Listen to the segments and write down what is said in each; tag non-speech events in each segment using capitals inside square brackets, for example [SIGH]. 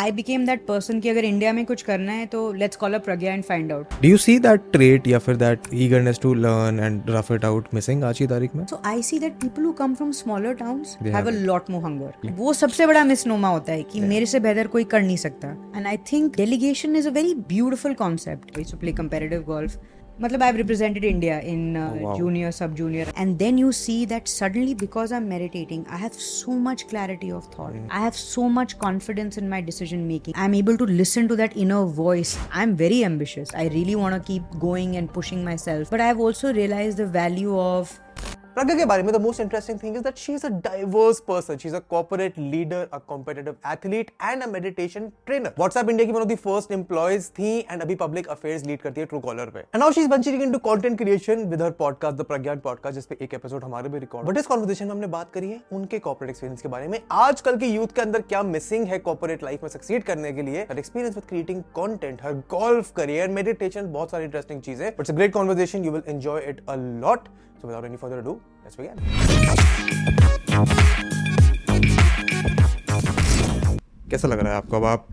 I became that person कि अगर India में कुछ करना है तो let's call a Pragya and find out do you see that trait या फिर that eagerness to learn and rough it out missing आज की तारीख में? So I see that people who come from smaller towns have a lot more hunger वो सबसे बड़ा मिसनोमा होता है कि yeah. मेरे से बेहतर कोई कर नहीं सकता। And I think delegation is a very beautiful concept to play comparative golf matlab I've represented India in uh, oh, junior, sub junior, and then you see that suddenly because I'm meditating, I have so much clarity of thought. I have so much confidence in my decision making. I'm able to listen to that inner voice. I'm very ambitious. I really want to keep going and pushing myself, but I've also realized the value of Pragya के बारे में the most interesting thing is that she is a diverse person she is a corporate leader a competitive athlete and a meditation trainer WhatsApp India की one of the first employees थी and अभी public affairs lead करती है Truecaller पे. And now she is bunchy in to creation with her podcast the Pragyan podcast जिसपे एक episode हमारे भी रिकॉर्ड बट इस कॉन्वर्सेशन हमने बात करी है उनके कॉपोरेट एक्सपीरियंस के बारे में। आजकल के यूथ के अंदर क्या मिसिंग है कॉपोरेट लाइफ में सक्सीड करने के लिए? Experience with creating content her golf career meditation बहुत सारी इंटरेस्टिंग चीज़। है but's great conversation you will enjoy it a lot So without any further ado, let's begin. कैसा लग रहा है आपको अब आप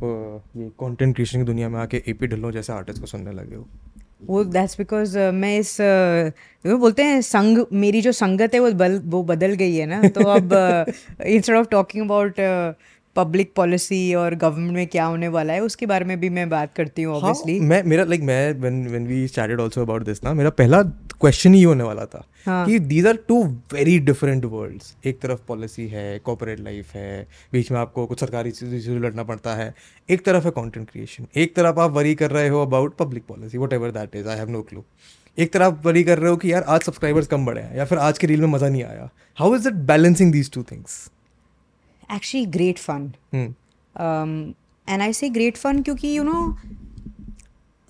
ये कंटेंट क्रिएशन की दुनिया में आके एपी ढिल्लों जैसे आर्टिस्ट को सुनने लगे हो वो दैट्स बिकॉज़ मैं इस uh, वो बोलते हैं संग मेरी जो संगत है वो बल वो बदल गई है ना तो अब instead of talking about public policy और गवर्नमेंट में क्या होने वाला है उसके बारे में भी मैं बात करती हूँ ऑब्वियसली मैं मेरा लाइक like, मैं when when we chatted also about this ना मेरा पहला क्वेश्चन ही होने वाला था हाँ. कि these are two very different worlds एक तरफ़ पॉलिसी है कॉर्पोरेट लाइफ है बीच में आपको कुछ सरकारी चीज़ों से लड़ना पड़ता है। एक तरफ़ है कंटेंट क्रिएशन एक तरफ़ आप वरी कर रहे हो about public policy whatever that is I have no clue एक तरफ़ वरी कर रहे हो कि यार आज सब्सक्राइबर्स कम बढ़े हैं या फिर आज के रील में मज़ा नहीं आया। How is it balancing these two things actually great fun Hmm. I and great say great fun क्योंकि you know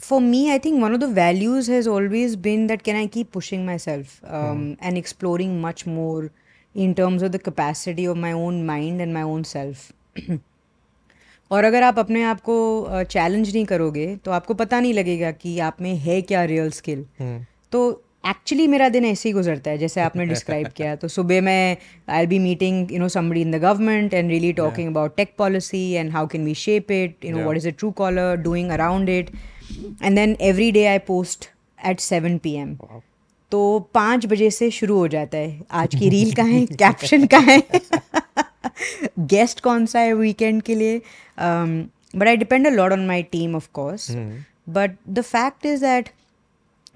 for me I think one of the values has always been that can I keep pushing myself um, and exploring much more in terms of the capacity of my own mind and my own self. [CLEARS THROAT] और अगर आप अपने आप को challenge नहीं करोगे तो आपको पता नहीं लगेगा कि आप में है क्या रियल स्किल तो एक्चुअली मेरा दिन ऐसे ही गुजरता है जैसे आपने डिस्क्राइब किया. [LAUGHS] तो सुबह मैं I be meeting you know somebody in the government and really talking about tech policy and how can we shape it you know what is a Truecaller doing around it and then every day I post at seven P M तो पाँच बजे से शुरू हो जाता है। आज की रील का है? कैप्शन कहाँ है? [LAUGHS] गेस्ट कौन सा है वीकेंड के लिए? But I depend a lot on my team of course but the fact is that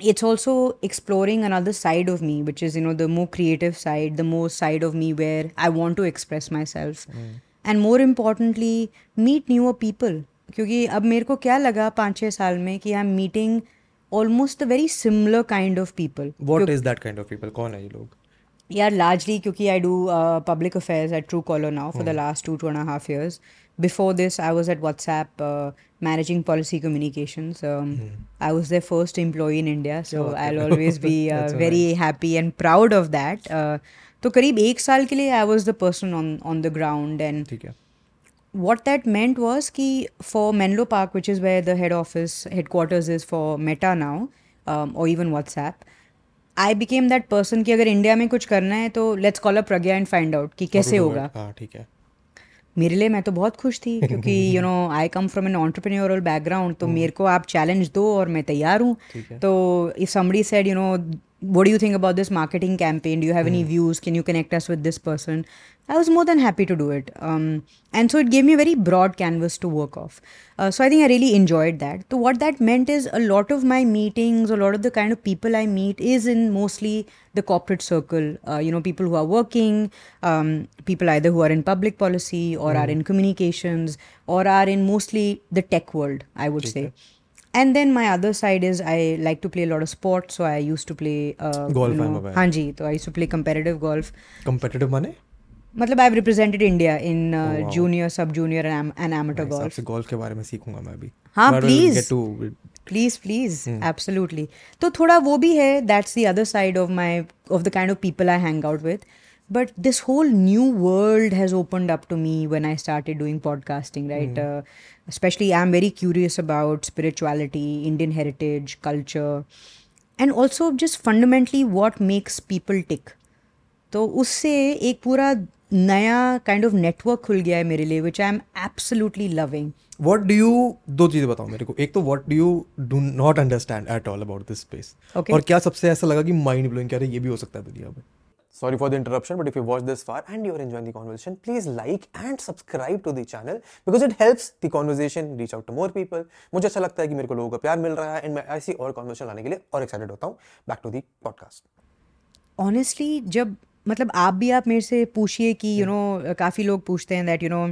it's also exploring another side of me which is you know the more creative side the more side of me where I want to express myself and more importantly meet new newer people क्योंकि अब मेरे को क्या लगा पाँच छः साल में कि I am meeting almost very similar kind of people what is that kind of people कौन है ये लोग? यार लार्जली क्योंकि I do public affairs at Truecaller now for the last two two and half years before this I was at WhatsApp managing policy communication I was the first employee in India so I always be very happy and proud of that तो करीब एक साल के लिए I was the person on on the ground and what that meant was कि for Menlo Park, which is where the head office headquarters is for Meta now, um, or even WhatsApp, I became that person कि अगर India में कुछ करना है तो let's call a Pragya and find out कि कैसे होगा। हाँ ठीक है। मेरे लिए मैं तो बहुत खुश थी [LAUGHS] क्योंकि you know I come from an entrepreneurial background तो मेरे को आप चैलेंज दो और मैं तैयार हूँ। तो if somebody said you know what do you think about this marketing campaign? Do you have any views? Can you connect us with this person? I was more than happy to do it. Um, and so it gave me a very broad canvas to work off. Uh, so i think i really enjoyed that. So what that meant is a lot of my meetings a lot of the kind of people i meet is in mostly the corporate circle. Uh, you know people who are working um, people either who are in public policy or are in communications or are in mostly the tech world i would say and then my other side is I like to play a lot of sports. So I used to play uh, Golf, You I'm know, aware. हाँ जी, तो I used to play competitive golf. competitive माने मतलब I've represented India in uh, Oh, wow. junior, sub junior, and, am- and amateur Nice, golf. आपसे golf के बारे में सीखूंगा मैं अभी हाँ, But we'll please. get to Please, please, absolutely. तो थोड़ा वो भी है. That's the other side of my of the kind of people I hang out with. But this whole new world has opened up to me when I started doing podcasting, right? Uh, especially, I'm very curious about spirituality, Indian heritage, culture, and also just fundamentally what makes people tick. तो उससे एक पूरा नया kind of network खुल गया है मेरे लिए which I am absolutely loving what do you दो चीज़ें बताओ मेरे को एक तो what do you do not understand at all about this space. और क्या सबसे ऐसा लगा कि माइंड ब्लोइंग क्या ये भी हो सकता है दुनिया में Sorry for the interruption, but if you watched this far and you're enjoying the conversation, please like and subscribe to the channel because it helps the conversation reach out to more people. मुझे अच्छा लगता है कि मेरे को लोगों का प्यार मिल रहा है एंड मैं ऐसी और कॉन्वर्सेशन लाने के लिए और एक्साइटेड होता हूँ back to the podcast honestly जब मतलब आप भी आप मेरे से पूछिए कि यू नो काफ़ी लोग पूछते हैं that you know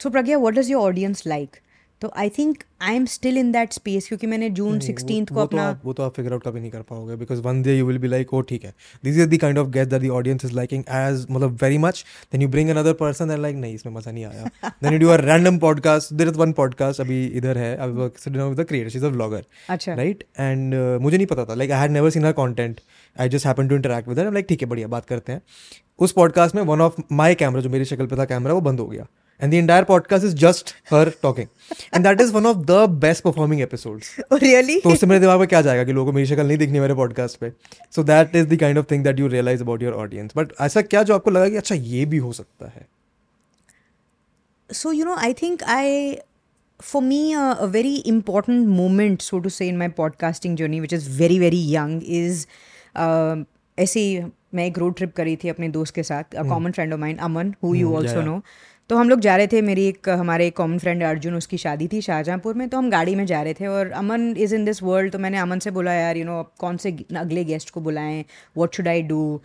so Pragya what is your audience like तो I think I am still in that space क्योंकि मैंने जून सिक्सटीन को तो अपना आप वो तो आप फिगर आउट कभी नहीं कर पाओगे because one day you will be like oh ठीक है. This is the kind of guest that the audience is liking as मतलब very much then you bring another person and like नहीं इसमें मज़ा नहीं आया. Then you do a random podcast there is one podcast अभी इधर है. Creator is a vlogger अच्छा। राइट एंड uh, मुझे नहीं पता था. Like I had never seen her content I just happen to interact with like ठीक है बढ़िया बात करते हैं. उस पॉडकास्ट में वन ऑफ़ माय कैमरा जो मेरी शक्ल पे था कैमरा वो बंद हो गया. And the entire podcast is just her talking and that is one of the best performing episodes really तो उससे मेरे दिमाग में क्या जाएगा कि लोगों को मेरी शक्ल नहीं दिखनी मेरे पॉडकास्ट पे? So that is the kind of thing that you realise about your audience but ऐसा क्या जो आपको लगा कि अच्छा ये भी हो सकता है? So you know i think i for me uh, a very important moment so to say in my podcasting journey which is very very young is uh, ऐसे मैं एक रोड ट्रिप करी थी अपने दोस्त के साथ a common friend of mine Aman who you also know तो हम लोग जा रहे थे मेरी एक हमारे एक कॉमन फ्रेंड अर्जुन उसकी शादी थी शाहजहाँपुर में तो हम गाड़ी में जा रहे थे और Aman is in this world तो मैंने अमन से बोला यार यू नो अब कौन से अगले गेस्ट को बुलाएँ? व्हाट शुड आई डू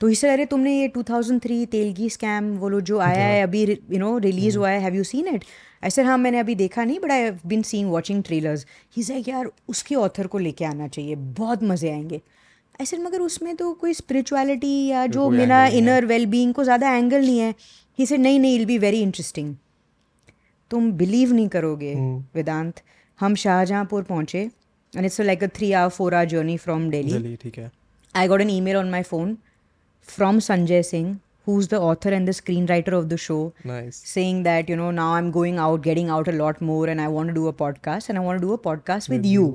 तो इससे अरे तुमने ये 2003 तेलगी स्कैम वो लो जो आया है अभी यू नो रिलीज़ हुआ है हैव यू सीन इट ऐसे हाँ मैंने अभी देखा नहीं but I have been seeing watching trailers ही से यार उसके ऑथर को लेके आना चाहिए बहुत मज़े आएँगे. ऐसे मगर उसमें तो कोई स्पिरिचुअलिटी या जो मेरा इनर वेल बीइंग को ज़्यादा एंगल नहीं है. ही से नहीं नहीं इल बी वेरी इंटरेस्टिंग तुम बिलीव नहीं करोगे hmm. वेदांत। हम शाहजहांपुर पहुँचे and it's like a three hour four hour journey from Delhi ठीक है। I got an email on my phone from Sanjay Singh who is the author and the screenwriter of the show saying that you know now I am going out getting out a lot more and I want do a podcast and I want do a podcast with you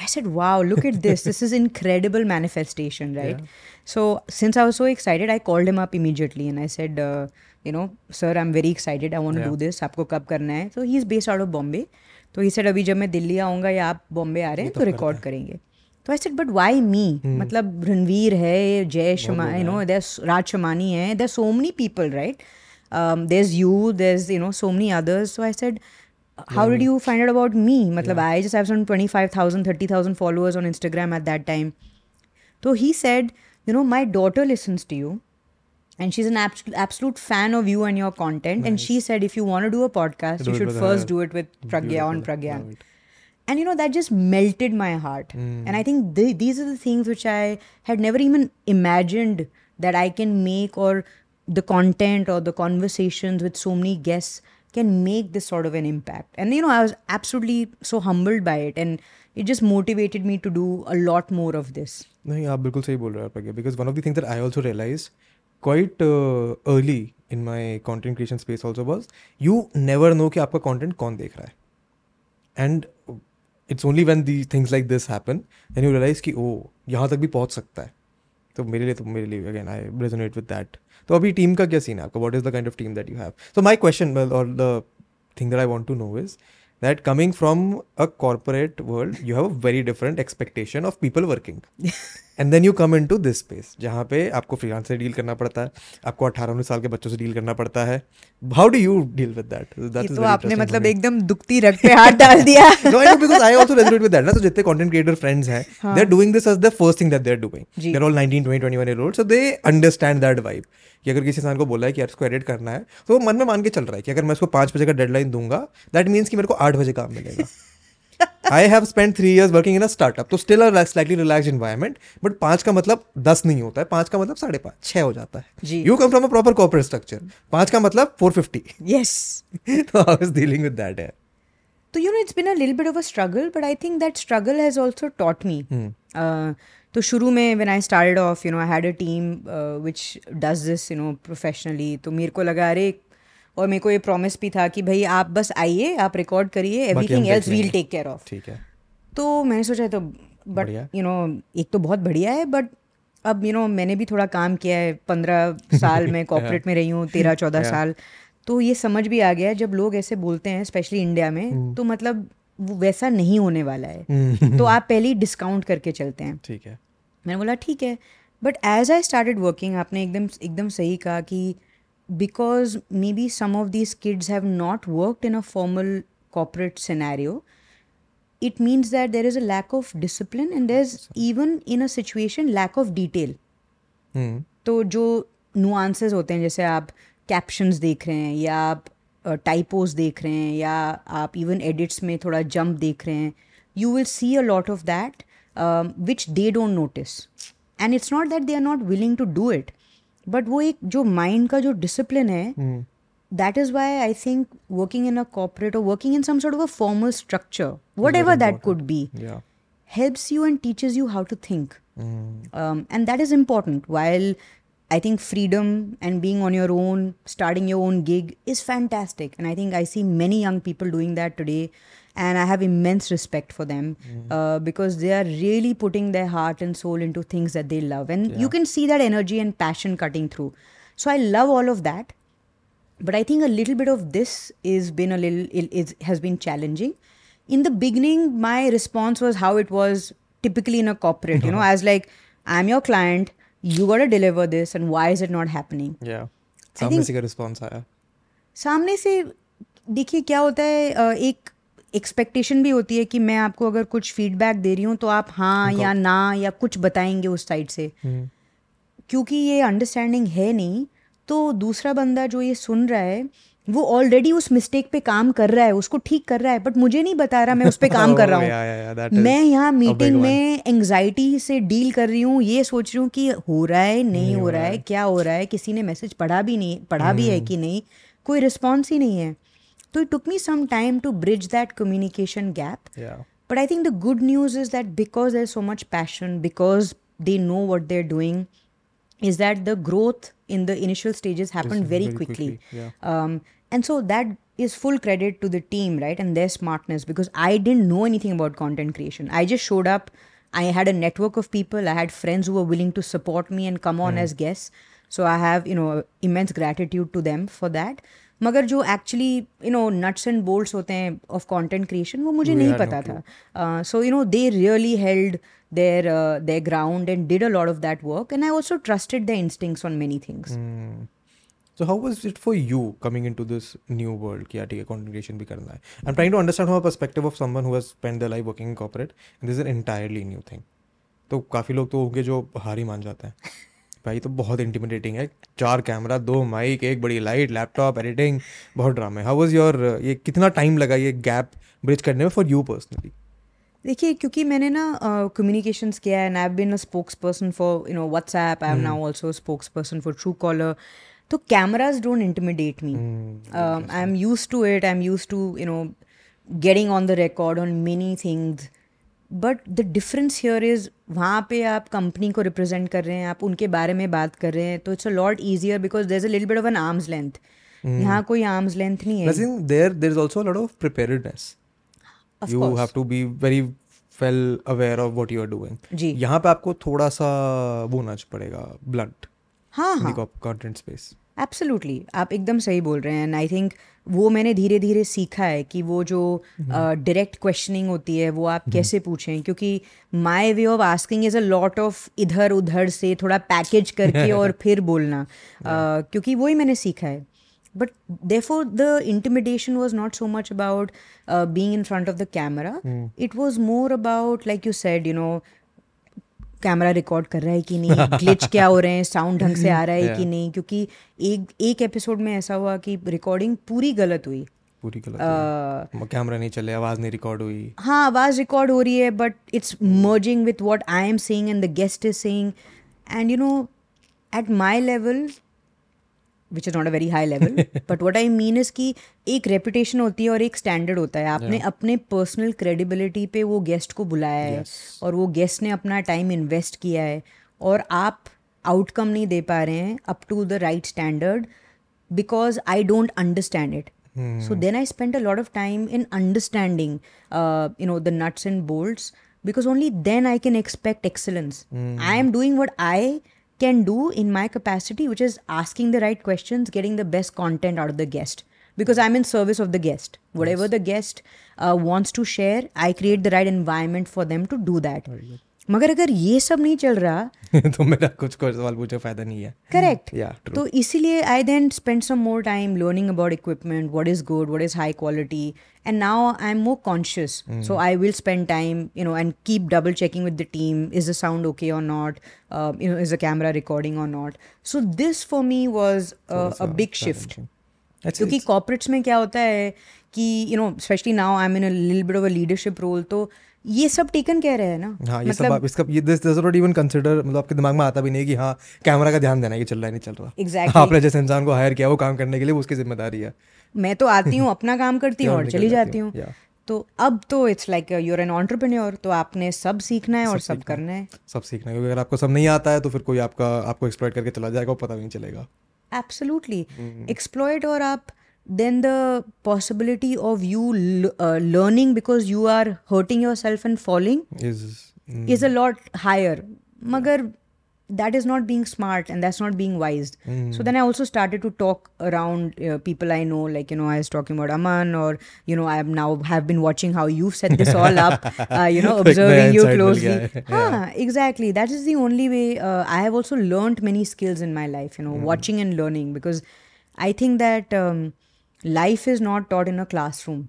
I said, wow, look at this. this is incredible manifestation, right? Yeah. So, since I was so excited, I called him up immediately and I said, uh, you know, sir, I'm very excited. I want to Yeah. do this. आपको कब करना है? So, he's based out of Bombay. तो he said, अभी जब मैं दिल्ली आऊँगा या आप बॉम्बे आ रहे हैं तो रिकॉर्ड करेंगे तो I said but why me मतलब रणवीर है जय शमा you know there Raj Shamani है there so many people right there is you there is you know so many others so I said how did you find out about me? Matlab i just have some 25000 30000 followers on instagram at that time. So he said you know my daughter listens to you and she's an abs- absolute fan of you and your content and she said if you want to do a podcast Do you should first her. do it with pragya on pragya. And you know that just melted my heart. And i think th- these are the things which i had never even imagined that i can make or the content or the conversations with so many guests can make this sort of an impact and you know i was absolutely so humbled by it and it just motivated me to do a lot more of this नहीं आप बिल्कुल सही बोल रहे हो आप because one of the things that I also realise quite early in my content creation space also was you never know कि आपका कंटेंट कौन देख रहा है and it's only when the things like this happen then you realise कि ओ यहाँ तक भी पहुँच सकता है तो मेरे लिए तो मेरे लिए again I resonate with that तो अभी टीम का क्या सीन है आपका? What is the kind of team that you have so my question और the thing that I want to know is that coming from a corporate world you have a very different expectation of people working and then you come in to this space जहाँ पे आपको freelance से deal करना पड़ता है आपको अठारह उन्नीस साल के बच्चों से डील करना पड़ता है। How do you deal with that तो आपने मतलब एकदम दुखती रख पे हाथ डाल दिया। No I I because also resonate with that ना? तो जितने कंटेंट क्रिएटर फ्रेंड्स हैं they doing this as the first thing that they are all 19 20 21 year old so they understand that vibe कि अगर किसी इंसान को बोला है कि यार इसको एडिट करना है तो वो मन में मान के चल रहा है कि अगर मैं उसको पाँच बजे का डेडलाइन दूँगा दैट मीनस कि मेरे को आठ बजे काम मिलेगा। I have spend three years working in a startup तो still a slightly relax environment but पाँच का मतलब दस नहीं होता है पाँच का मतलब साढ़े पाँच छः हो जाता है जी। You come from a proper corporate structure पाँच का मतलब फोर फिफ्टी yes तो I was dealing with that है So you know, it's been a little bit of a struggle, but I think that struggle has also taught me. Uh, तो शुरू में when I started off, you know, I had a team uh, which does this, you know, professionally. तो मेरे को लगा अरे और मेरे को ये प्रॉमिस भी था कि भाई आप बस आइए आप रिकॉर्ड करिए everything else we'll take care of ठीक है। तो मैंने सोचा तो बट यू नो एक तो बहुत बढ़िया है बट अब यू नो मैंने भी थोड़ा काम किया है पंद्रह साल में [LAUGHS] कॉर्पोरेट में रही हूँ तेरह चौदह साल। तो ये समझ भी आ गया है जब लोग ऐसे बोलते हैं स्पेशली इंडिया में तो मतलब वो वैसा नहीं होने वाला है। तो आप पहले ही डिस्काउंट करके चलते हैं। ठीक है। मैंने बोला ठीक है। But as I started working आपने एकदम एकदम सही कहा कि because maybe some of these kids have not worked in a formal corporate scenario it means that there is a lack of discipline and there's even in a situation lack of detail hmm तो जो nuances होते हैं जैसे आप captions देख रहे हैं या आप टाइपोज देख रहे हैं या आप इवन एडिट्स में थोड़ा जंप देख रहे हैं you will see a lot of that which they don't notice and it's not that they are not willing to do it but वो एक जो माइंड का जो डिसिप्लिन है that is why I think working in a corporate or working in some sort of a formal structure, whatever that could be, Yeah. helps you and teaches you how to think. Um, and that is important. While I think freedom and being on your own, starting your own gig is fantastic. And I think I see many young people doing that today. And I have immense respect for them uh, because they are really putting their heart and soul into things that they love. And you can see that energy and passion cutting through. So I love all of that but i think a little bit of this is been a little it, is, has been challenging in the beginning my response was how it was typically in a corporate you know [LAUGHS] as like i'm your client you got to deliver this and why is it not happening या सामने से का response आया सामने से देखिए क्या होता है अ, एक एक्सपेक्टेशन भी होती है कि मैं आपको अगर कुछ फीडबैक दे रही हूँ तो आप हाँ या ना या कुछ बताएँगे उस साइड से। क्योंकि ये अंडरस्टैंडिंग है नहीं तो दूसरा बंदा जो ये सुन रहा है वो ऑलरेडी उस मिस्टेक पे काम कर रहा है उसको ठीक कर रहा है बट मुझे नहीं बता रहा मैं उस पर [LAUGHS] काम कर रहा Oh, हूँ। yeah, yeah, yeah, मैं यहाँ मीटिंग में एंग्जाइटी से डील कर रही हूँ ये सोच रही हूँ कि हो रहा है नहीं हो रहा है क्या हो रहा है किसी ने मैसेज पढ़ा भी नहीं पढ़ा भी हम्म। है कि नहीं कोई रिस्पॉन्स ही नहीं है। So it took me some time to bridge that communication gap. Yeah. But I think the good news is that because there's so much passion, because they know what they're doing, is that the growth in the initial stages happened very, very, quickly. quickly. Yeah. Um, and so that is full credit to the team, right? And their smartness because I didn't know anything about content creation. I just showed up. I had a network of people. I had friends who were willing to support me and come on mm. as guests. So I have, you know, immense gratitude to them for that. मगर जो actually you know nuts and bolts होते हैं of content creation वो मुझे We नहीं no पता था so you know they really held their uh, their ground and did a lot of that work and i also trusted their instincts on many things So how was it for you coming into this new world कि यार ठीक है content creation भी करना है I'm trying to understand from a perspective of someone who has spent their life working in corporate and this is an entirely new thing तो काफ़ी लोग तो होंगे जो हार ही मान जाते हैं भाई तो बहुत इंटिमिडेटिंग है। चार कैमरा दो माइक एक बड़ी लाइट लैपटॉप एडिटिंग बहुत ड्रामे हाउ वाज योर ये कितना टाइम लगा ये गैप ब्रिज करने में फॉर यू पर्सनली देखिए क्योंकि मैंने ना कम्युनिकेशंस किया है and I been a spokesperson for you know WhatsApp I am now also spokesperson for Truecaller तो cameras don't intimidate me I am used to it I am used to you know getting on the record on many things but the difference here is वहाँ पे आप company को represent कर रहे हैं आप उनके बारे में बात कर रहे हैं तो it's a lot easier because there is a little bit of an arm's length यहाँ कोई आर्म्स लेंथ नहीं है। There there is also lot of preparedness you have to be very well aware of what you are doing जी। यहाँ पे आपको थोड़ा सा वो होना पड़ेगा ब्लंट हाँ हाँ। कंटेंट स्पेस एब्सोल्युटली आप एकदम सही बोल रहे हैं। एंड आई थिंक वो मैंने धीरे धीरे सीखा है कि वो जो डायरेक्ट क्वेश्चनिंग होती है वो आप कैसे पूछें? क्योंकि my way of asking is a lot of इधर उधर से थोड़ा पैकेज करके [LAUGHS] और फिर बोलना। uh, क्योंकि वही मैंने सीखा है। But therefore the intimidation was not so much about uh, being in front of the camera. it was more about like you said you know camera record कर रहा है कि नहीं [LAUGHS] ग्लिच क्या हो रहे हैं साउंड ढंग से आ रहा है [LAUGHS] कि नहीं क्योंकि एक एक एपिसोड में ऐसा हुआ कि रिकॉर्डिंग पूरी गलत हुई। पूरी गलत कैमरा नहीं चले आवाज़ नहीं रिकॉर्ड हुई। हाँ आवाज़ रिकॉर्ड हो रही है but it's merging with what I am saying and the guest is saying and you know at my level which is not a very high level but what I mean is कि एक reputation होती है और एक standard होता है। आपने अपने पर्सनल क्रेडिबिलिटी पे वो गेस्ट को बुलाया है और वो गेस्ट ने अपना टाइम इन्वेस्ट किया है और आप आउटकम नहीं दे पा रहे हैं up to the right standard because I don't understand it so then I spend a lot of time in understanding uh, you the nuts and and bolts. because only then I can expect excellence. I am doing what I can do in my capacity, which is asking the right questions, getting the best content out of the guest. Because I'm in service of the guest. Whatever the guest uh, wants to share, I create the right environment for them to do that. मगर अगर ये सब नहीं चल रहा [LAUGHS] तो मेरा कुछ कोई सवाल पूछे फ़ायदा नहीं है। करेक्ट Yeah, तो इसीलिए I then spend some more time learning about equipment what is good what is high quality and now I am more conscious so I will spend time you know and keep double checking with the team is the sound okay और not you know is the camera recording और not so this for me was a big shift क्योंकि corporates में क्या होता है कि you know especially now I am in a little bit of a leadership role तो ये सब टेकन कह रहे हैं ना? हाँ ये सब आप इसका ये this does not even consider मतलब आपके दिमाग में आता भी नहीं कि हाँ कैमरा का ध्यान देना है कि चल रहा है नहीं चल रहा। Exactly. आपने जिस इंसान को हायर किया वो काम करने के लिए वो उसकी ज़िम्मेदारी है। मैं तो आती हूँ अपना काम करती हूँ [LAUGHS] और चली जाती हूँ, तो अब तो it's like you're an entrepreneur तो आपने सब सीखना है और सब करना है। सब सीखना है क्योंकि अगर आपको सब नहीं आता है तो फिर कोई आपका आपको एक्सप्लॉइट करके चला जाएगा पता भी नहीं चलेगा। एब्सोल्युटली एक्सप्लॉयट और आप then the possibility of you uh, learning because you are hurting yourself and falling is mm. is a lot higher magar that is not being smart and that's not being wise mm. so then i also started to talk around uh, people i know like you know i was talking about aman or you know i am now have been watching how you've set this all up [LAUGHS] uh, you know observing you closely yeah. Huh, exactly that is the only way uh, i have also learned many skills in my life you know mm. watching and learning because i think that um, life is not taught in a classroom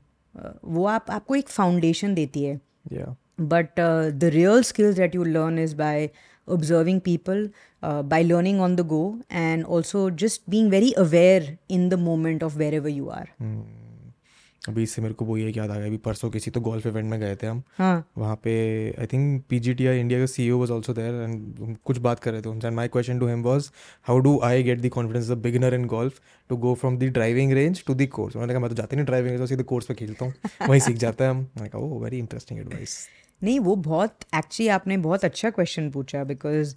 वो आप आपको एक foundation देती है. But the real skills that you learn is by observing people by learning on the go and also just being very aware in the moment of wherever you are अभी इससे मेरे को वो ये याद आ गया अभी परसों किसी तो गोल्फ इवेंट में गए थे हम। हाँ। वहाँ पे I think P G T I India का C E was also there and कुछ बात कर रहे थे उनसे। And my question to him was how do I get the confidence the beginner in golf to go from the driving range to the course मैंने कहा मैं तो जाती नहीं ड्राइविंग रेंज सीधे कोर्स पे खेलता हूँ। [LAUGHS] वहीं सीख जाता है हम। मैंने कहा ओ वेरी इंटरेस्टिंग एडवाइस नहीं वो बहुत एक्चुअली आपने बहुत अच्छा क्वेश्चन पूछा because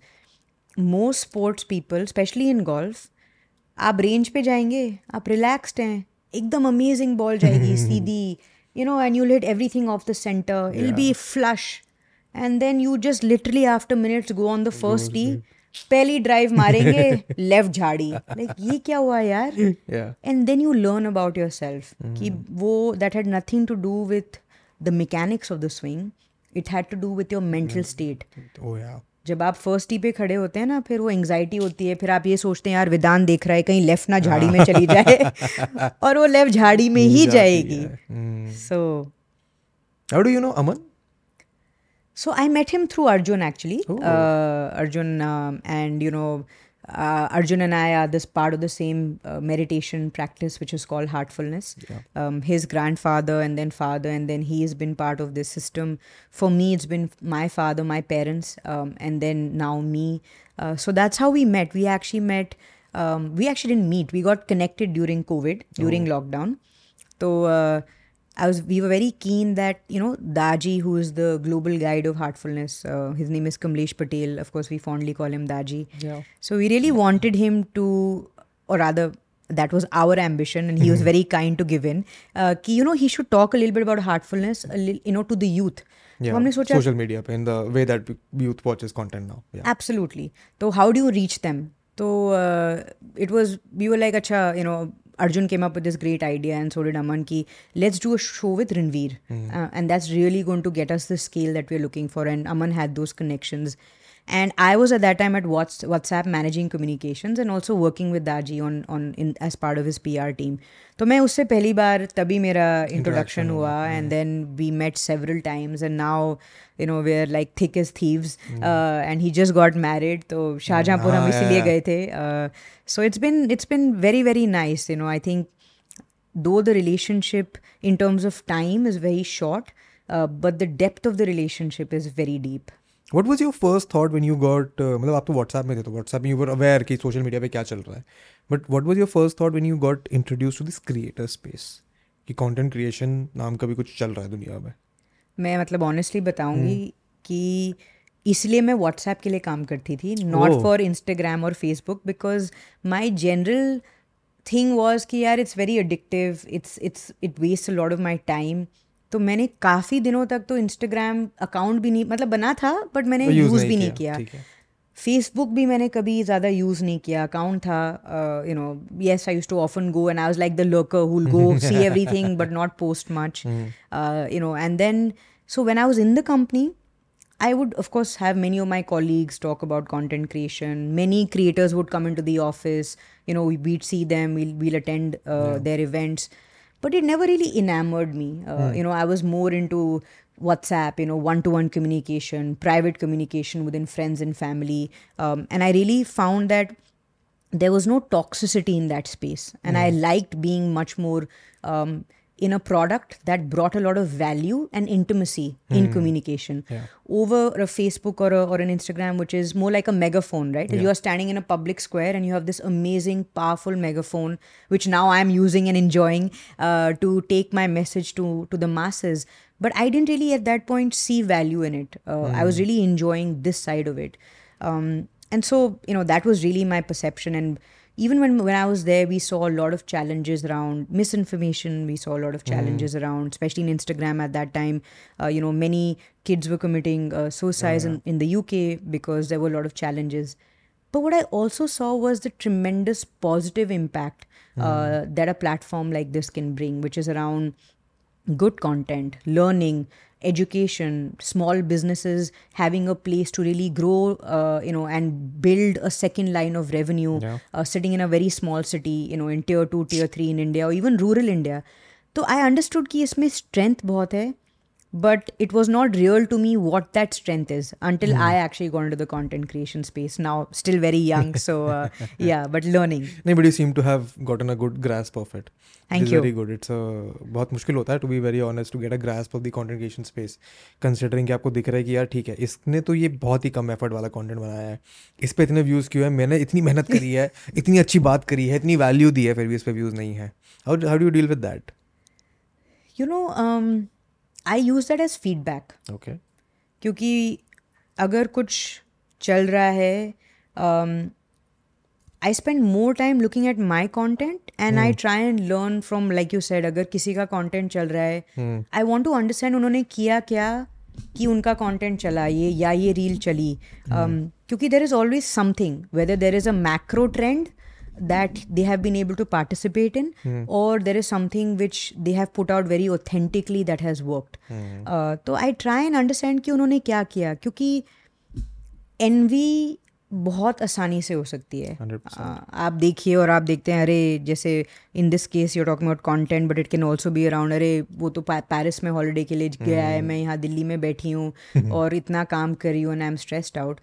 most sports people especially in golf आप रेंज पे जाएँगे आप रिलैक्स्ड हैं। एकदम अमेजिंग बॉल जाएगी [LAUGHS] सीधी you know and you let everything off the centre it'll be flush and then you just literally after minutes go on the first tee पहली drive मारेंगे left झाड़ी. लाइक ये क्या हुआ यार? And then you learn about yourself कि वो that had nothing to do with the mechanics of the swing it had to do with your mental state जब आप फ़र्स्ट ई पे खड़े होते हैं ना फिर वो एंगजाइटी होती है फिर आप ये सोचते हैं यार विदान देख रहा है कहीं लेफ़्ट ना झाड़ी में चली जाए। [LAUGHS] और वो लेफ़्ट झाड़ी में [LAUGHS] ही जाएगी। So how do you know Aman so I met him through Arjun actually Arjun and you and you know uh, Arjun and I are this part of the same uh, meditation practice which is called heartfulness. Um, his grandfather and then father and then he has been part of this system. For me, it's been my father, my parents, um, and then now me. Uh, so that's how we met. We actually met. Um, we actually didn't meet. We got connected during COVID, during lockdown. So uh, I was we were very keen that you know Daji, who is the global guide of heartfulness, uh, his name is Kamlesh Patel. Of course, we fondly call him Daji. Yeah. So we really wanted him to, or rather, that was our ambition, and he was very kind to give in. Uh, कि you know he should talk a little bit about heartfulness, a little, you know, to the youth. तो Yeah, हमने सोचा social media पे in the way that youth watches content now. Yeah. Absolutely. So how do you reach them? So uh, it was we were like, acha, you know, Arjun came up with this great idea, and so did Aman. Ki let's do a show with Ranveer, uh, and that's really going to get us the scale that we're looking for. And Aman had those connections And I was at that time at Whats- WhatsApp managing communications and also working with Daji on on in as part of his PR team. तो मैं उससे पहली बार तभी मेरा introduction हुआ and then we met several times and now you know we are like thick as thieves and he just got married तो शाहजहाँपुर हम हाँ, इसीलिए yeah. गए थे so it's been it's been very very nice you know I think though the relationship in terms of time is very short uh, but the depth of the relationship is very What was your first thought when you got मतलब आप तो WhatsApp में थे तो WhatsApp में you were aware कि social media पर क्या चल रहा है। But what was your first thought when you got introduced to this creator space कि कॉन्टेंट क्रिएशन नाम का भी कुछ चल रहा है दुनिया में। मैं मतलब ऑनेस्टली बताऊँगी hmm. कि इसलिए मैं व्हाट्सएप के लिए काम करती थी नॉट फॉर इंस्टाग्राम और Facebook because my general thing was कि यार it's very addictive it's it's it waste a lot of my time तो मैंने काफ़ी दिनों तक तो इंस्टाग्राम अकाउंट भी नहीं मतलब बना था बट मैंने यूज़ भी किया, नहीं किया फेसबुक भी मैंने कभी ज़्यादा यूज़ नहीं किया। अकाउंट था you know yes I used to often go and I was like the look whole go see everything but not post much you know and then so when I was in the company I would of course have many of my colleagues talk about content creation many creators would come in to the office you know we beat see them we'll attend their events but it never really enamored me. Uh, you know i was more into whatsapp you know one-to-one communication private communication within friends and family. Um, and i really found that there was no toxicity in that space. And i liked being much more um, in a product that brought a lot of value and intimacy in communication. Over a facebook or, a, or an instagram which is more like a megaphone right? You are standing in a public square and you have this amazing powerful megaphone which now i'm using and enjoying uh, to take my message to to the masses. But i didn't really at that point see value in it. Uh, i was really enjoying this side of it. Um, and so you know that was really my perception. And even when when i was there we saw a lot of challenges around misinformation. We saw a lot of challenges around especially in instagram at that time uh, you know many kids were committing uh, suicides in, in the uk because there were a lot of challenges. But what i also saw was the tremendous positive impact uh, that a platform like this can bring which is around good content, learning, education, small businesses having a place to really grow, uh, you know, and build a second line of revenue, Yeah. uh, sitting in a very small city, you know, in tier two, tier three in India, or even rural India. So I understood कि इसमें strength बहुत है, but it was not real to me what that strength is until I actually got into the content creation space. Now, still very young, so uh, [LAUGHS] yeah, but learning. नहीं but you seem to have gotten a good grasp of it Thank you. Very good it's बहुत मुश्किल होता है to be very honest to get a grasp of the content creation space considering कि आपको दिख रहा है कि यार ठीक है इसने तो ये बहुत ही कम एफर्ट वाला कंटेंट बनाया है। इस पे इतने व्यूज़ क्यों है? मैंने इतनी मेहनत करी है [LAUGHS] इतनी अच्छी बात करी है इतनी वैल्यू दी है फिर भी इस पे व्यूज़ नहीं है। How how do you deal with that You know, I use that as feedback. Okay क्योंकि अगर कुछ चल रहा है I spend more time looking at my content and I try and learn from like you said अगर किसी का content चल रहा है आई वॉन्ट टू अंडरस्टैंड उन्होंने किया क्या कि उनका कॉन्टेंट चला ये या ये रील चली। Um, क्योंकि there is always something whether there is a macro trend that they have been able to participate in or there is something which they have put out very authentically that has worked. Uh, तो I try and understand कि उन्होंने क्या किया क्योंकि N V बहुत आसानी से हो सकती है। 100%. आप देखिए और आप देखते हैं अरे जैसे in this case you talking about content but it can also be around अरे वो तो पेरिस में हॉलीडे के लिए गया है मैं यहाँ दिल्ली में बैठी हूँ [LAUGHS] और इतना काम कर रही हूँ and I am stressed out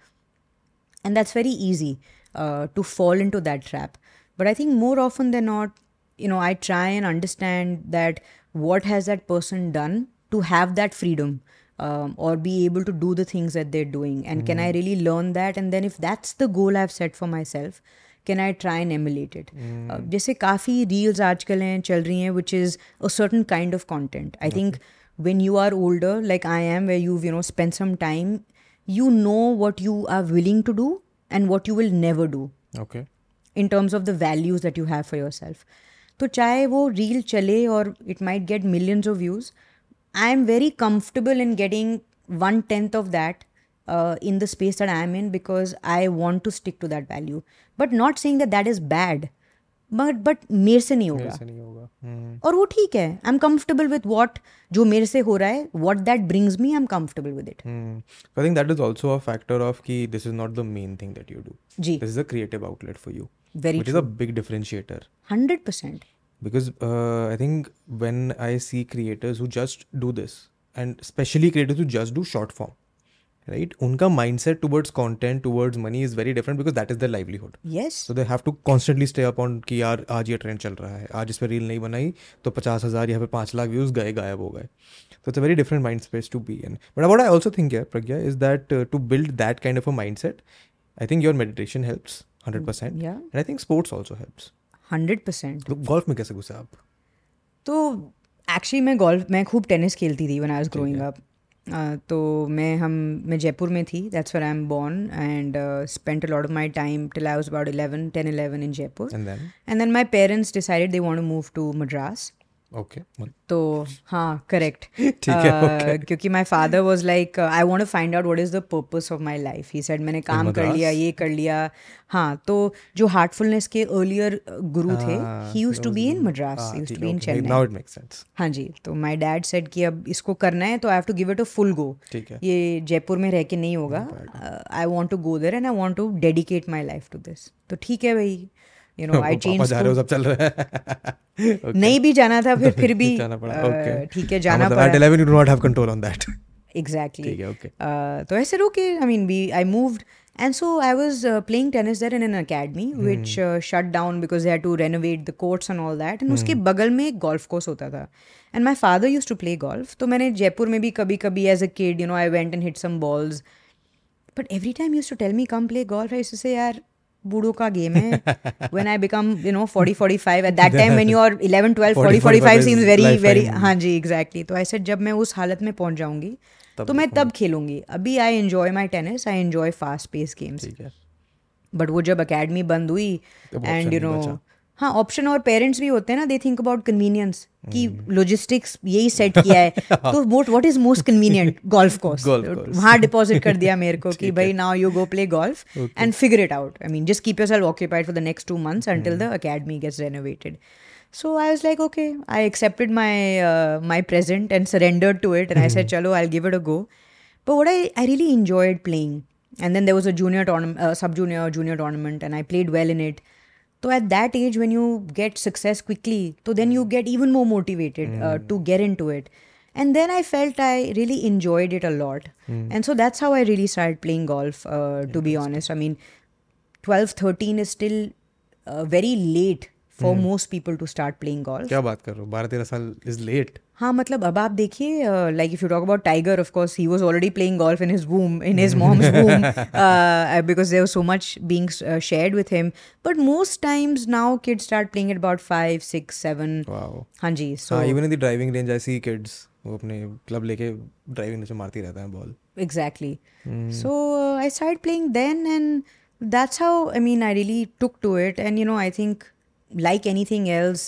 and that's very easy. uh, to fall into that trap but i think more often than not you know i try and understand that what has that person done to have that freedom um, or be able to do the things that they're doing and can i really learn that and then if that's the goal i've set for myself can i try and emulate it uh, जैसे काफ़ी reels आजकल हैं चल रही हैं which is a certain kind of content i think when you are older like i am where you've you know spent some time you know what you are willing to do and what you will never do okay in terms of the values that you have for yourself. तो चाहे वो reel चले और it might get millions of views I am very comfortable in getting one tenth of that in the space that I am in because I want to stick to that value. But not saying that that is bad. but but मेरे से नहीं होगा। और वो ठीक है। I am comfortable with what जो मेरे से हो रहा है what that brings me I am comfortable with it I think that is also a factor of की this is not the main thing that you do ji. This is a creative outlet for you very is a big differentiator hundred percent because I think when I see creators who just do this and especially creators who just do short form right उनका mindset towards content towards money is very different because that is the livelihood so they have to constantly stay upon की यार आज ये trend चल रहा है आज इस पर रील नहीं बनाई तो पचास हज़ार या फिर पाँच लाख व्यूज़ गए गायब हो गए। So it's a very different mind space to be an but अब आई ऑल्सो थिंक यार Pragya is that to build that kind of a mindset I think your meditation helps hundred percent and I think sports also helps hundred percent golf में कैसे घुसा आप? तो actually मैं golf मैं खूब tennis खेलती थी when I was growing up तो मैं हम मैं जयपुर में थी that's where I am born and spend lot of my time till I was about eleven ten eleven in Jaipur and then my parents decided they want move to Madras okay तो हाँ correct [LAUGHS] ठीक है, क्योंकि my father was like I want find out what is the purpose of my life he said मैंने काम कर लिया ये कर लिया. हाँ तो जो हार्टफुलनेस के अर्लियर गुरु थे he used to be in Madras used to be in Chennai now it makes sense हाँ जी तो माई डैड सेड कि अब इसको करना है तो I have to give it a full go ठीक है. ये जयपुर में रह के नहीं होगा. I want to go there and I want to dedicate my life to this तो ठीक है भाई यू नो आई चेंज हो सब चल रहा है Okay. नहीं भी जाना था फिर फिर भी अ, ठीक है जाना पड़ा at 11 you do not have control on that exactly ठीक है, okay. uh, तो I said okay I mean we I moved and so I was uh, playing tennis there in an academy hmm. which uh, shut down because they had to renovate the courts and all that and उसके बगल में एक golf course होता था and my father used to play golf तो मैंने जयपुर में भी कभी कभी as a kid you know I went and hit some balls but every time he used to tell me come play golf I used to say यार बूढ़ों का game है। When I become you know 40 45 at that time when you are 11 12 40 40, 45 seems very very हाँ जी exactly तो I said जब मैं उस हालत में पहुँच जाऊँगी तो मैं तब खेलूँगी। अभी I enjoy my tennis I enjoy fast pace games but वो जब अकेडमी बंद हुई एंड यू नो। हाँ ऑप्शन और पेरेंट्स भी होते हैं ना दे थिंक अबाउट कन्वीनियंस कि हम्म। लॉजिस्टिक्स यही सेट किया है [LAUGHS] तो what what is most convenient golf course Golf course. वहाँ डिपॉजिट कर दिया मेरे को [LAUGHS] कि भाई now you go play golf and figure it out I mean just keep yourself occupied for the next two months until the academy gets renovated So I was like, okay, I accepted my uh, my present and surrendered to it, and I said, chalo, I'll give it a go. But what I, I really enjoyed playing, and then there was a junior tournament, uh, sub junior, junior tournament, and I played well in it. So at that age, when you get success quickly, so then you get even more motivated uh, to get into it. And then I felt I really enjoyed it a lot, and so that's how I really started playing golf. Uh, to be honest, I mean, 12, 13 is still uh, very late for most people to start playing golf. क्या बात कर रहे हो बारह तेरह साल is late हाँ मतलब अब आप देखिए like if you talk about Tiger of course he was already playing golf in his womb in his mom's womb because there so much being shared with him but most times now kids start playing at about 5 6 7 wow हाँ जी so even in the driving range I see kids वो अपने club लेके driving से मारती रहता है ball so uh, i started playing then and that's how i mean i really took to it. And you know i think like anything else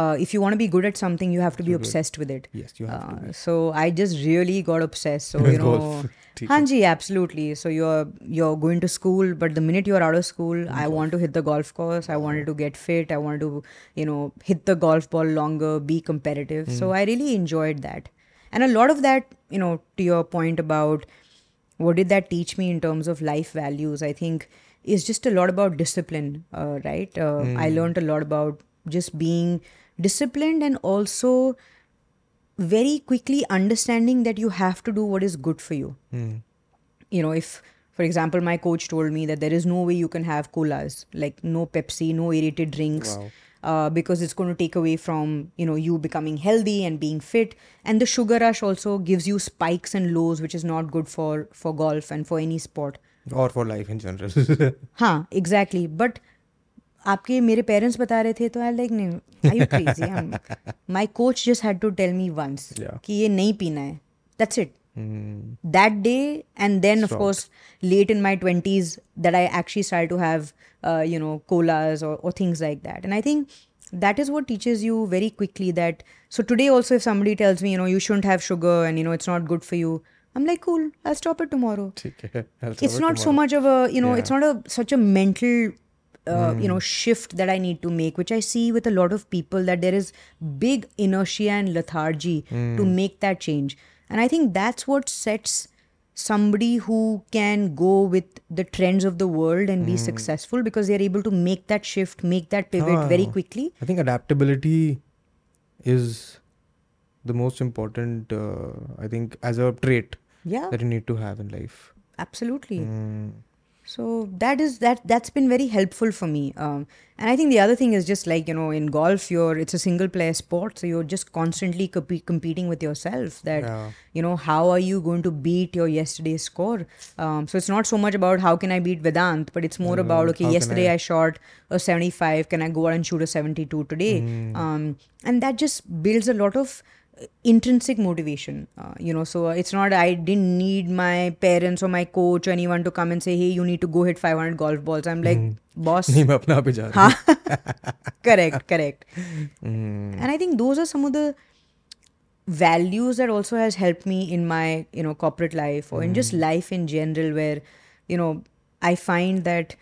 uh, if you want to be good at something you have to be obsessed with it Yes, you have uh, so i just really got obsessed so [LAUGHS] you know [LAUGHS] Hanji, absolutely. So you're you're going to school, but the minute you're out of school, I want to hit the golf course. I wanted to get fit. I wanted to, you know, hit the golf ball longer, be competitive. So I really enjoyed that. And a lot of that, you know, to your point about what did that teach me in terms of life values, I think is just a lot about discipline, uh, right? Uh, I learned a lot about just being disciplined and also very quickly understanding that you have to do what is good for you. Mm. You know, if, for example, my coach told me that there is no way you can have colas, like no Pepsi, no aerated drinks. Wow. Uh, because it's going to take away from you know you becoming healthy and being fit and the sugar rush also gives you spikes and lows which is not good for for golf and for any sport or for life in general [LAUGHS] huh exactly but आपके मेरे parents बता रहे थे तो I like नहीं I you crazy hmm my coach just had to tell me once कि ये नहीं पीना है। That's it that day and then of course late in my 20s that I actually start to have you know colas और things like that and I think that is what teachers you very quickly that so today also if Sammy tells me you know you should have sugar and you know it's not good for you I am like cool I stop it tomorrow it's not so much of you know it's not a such a mental uh, you know shift that i need to make which i see with a lot of people that there is big inertia and lethargy to make that change. And i think that's what sets somebody who can go with the trends of the world and be successful because they're able to make that shift make that pivot very quickly. I think adaptability is the most important. Uh, I think as a trait yeah. that you need to have in life. absolutely. Mm. So that is that that's been very helpful for me um, and i think the other thing is just like you know in golf you're it's a single player sport so you're just constantly compe- competing with yourself that Yeah. you know how are you going to beat your yesterday's score um, so it's not so much about how can i beat vedant but it's more Uh, about okay yesterday I- I, shot a 75 can i go out and shoot a 72 today Hmm. um, and that just builds a lot of intrinsic motivation uh, you know so it's not i didn't need my parents or my coach or anyone to come and say hey you need to go hit 500 golf balls i'm like mm. boss [LAUGHS] [LAUGHS] correct correct mm. and i think those are some of the values that also has helped me in my you know corporate life or mm. in just life in general where you know i find that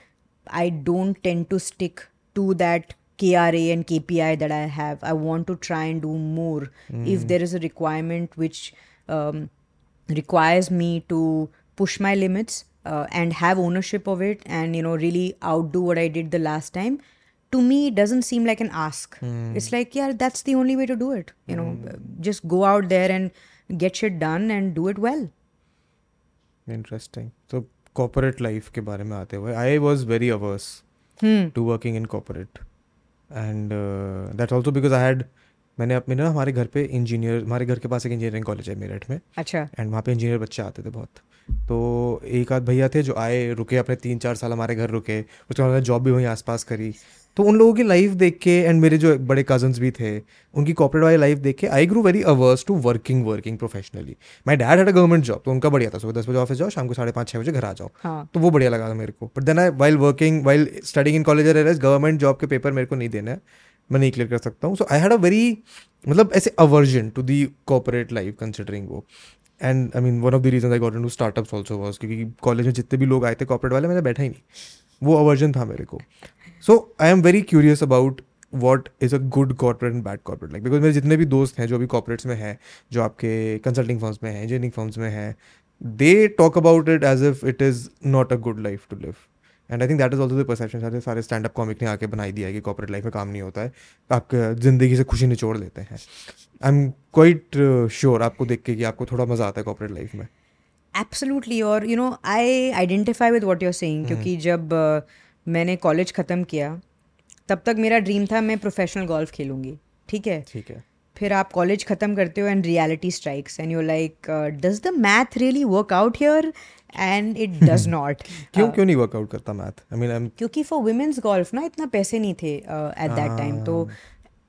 i don't tend to stick to that KRA and KPI that I have. I want to try and do more. Mm. If there is a requirement which um, requires me to push my limits uh, and have ownership of it and, you know, really outdo what I did the last time, to me, it doesn't seem like an ask. Mm. It's like, yeah, that's the only way to do it. You know, hmm. just go out there and get shit done and do it well. Interesting. So, corporate life ke mein aate I was very averse hmm. to working in corporate. And that also because I had मैंने अपने ना हमारे घर पे engineer हमारे घर के पास एक इंजीनियरिंग कॉलेज है मेरठ में। अच्छा। एंड वहाँ पे इंजीनियर बच्चे आते थे बहुत। तो एक आध भैया थे जो आए रुके अपने तीन चार साल हमारे घर रुके। उसके बाद जॉब भी वहीं आसपास करी। तो उन लोगों की लाइफ देख के एंड मेरे जो बड़े कजन्स भी थे उनकी कॉपरेट वाली लाइफ देख के I grew very averse to working working professionally my dad had a government job तो उनका बढ़िया था सुबह दस बजे ऑफ़िस जाओ शाम को साढ़े पाँच छः बजे घर आ जाओ। हाँ। तो वो बढ़िया लगा था मेरे को। But then I while working while studying in college government job के पेपर मेरे को नहीं देना है मैं नहीं क्लियर कर सकता हूँ। So I had a very मतलब ऐसे aversion to the corporate life considering वो। And I mean one of the reason I got to startups also was क्योंकि कॉलेज में जितने भी लोग आए थे कॉर्पोरेट वाले मैंने बैठा ही नहीं। वो अवर्जन था मेरे को। So I am very curious about what is a good corporate and bad corporate like because मेरे जितने भी दोस्त हैं जो अभी कॉर्पोरेट्स में हैं जो आपके कंसल्टिंग फर्म्स में हैं इंजीनियरिंग फर्म्स में हैं they talk about it as if it is not a good life to live and I think that is also the perception सारे सारे स्टैंड अप कॉमिक ने आके बनाई दिया है कि कॉर्पोरेट लाइफ में काम नहीं होता है। आप ज़िंदगी से खुशी निचोड़ लेते हैं। आई एम क्वाइट श्योर आपको देख के कि आपको थोड़ा मज़ा आता है कॉर्पोरेट लाइफ में। एब्सोल्युटली और you know I identify with what you are saying क्योंकि जब uh, मैंने कॉलेज ख़त्म किया तब तक मेरा ड्रीम था मैं प्रोफेशनल गोल्फ खेलूँगी ठीक है? ठीक है। फिर आप कॉलेज ख़त्म करते हो and reality strikes and you like does the math really work out here and it does not क्यों क्यों नहीं वर्कआउट करता मैथ आई मीन क्योंकि फॉर वुमेन्स गोल्फ ना इतना पैसे नहीं थे एट दैट टाइम तो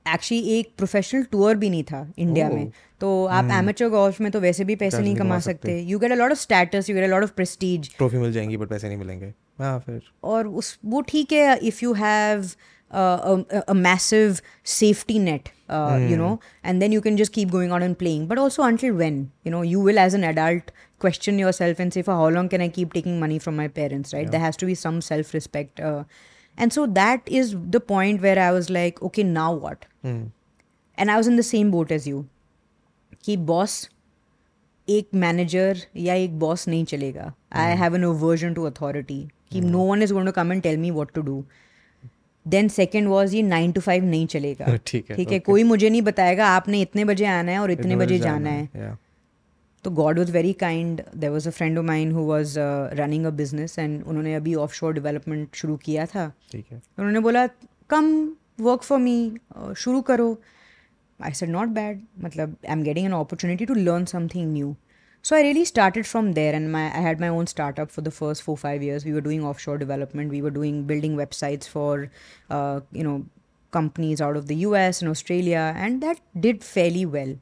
एक्चुअली एक प्रोफेशनल टूर भी नहीं था इंडिया में. तो आप एमेचर गोल्फ में तो वैसे भी पैसे नहीं कमा सकते। You get a lot of status you get a lot of prestige trophy मिल जाएँगी बट पैसे नहीं मिलेंगे। हाँ फिर और उस वो ठीक है if you have a massive safety net uh, you know and then you can just keep going out and playing but also until when you know you will as an adult question yourself and say for how long can i keep taking money from my parents right there has to be some self respect uh, and so that is the point where i was like okay now what and i was in the same boat as you कि boss एक manager या एक boss नहीं चलेगा I have an aversion to authority कि no one is going to come and tell me what to do then second was ये nine to five नहीं चलेगा। [LAUGHS] ठीक है ठीक है कोई मुझे नहीं बताएगा आपने इतने बजे आना है और इतने बजे जाना है। तो God was very kind there was a friend of mine who was running a business and उन्होंने अभी ऑफ़ शोर डेवलपमेंट शुरू किया था। ठीक है। उन्होंने बोला कम वर्क फॉर मी शुरू करो। आई सेड नॉट बैड मतलब I am getting an opportunity to learn something new So I really started from there, and my I had my own startup for the first four five years. We were doing offshore development. We were doing building websites for, uh, you know, companies out of the U.S. and Australia, and that did fairly well.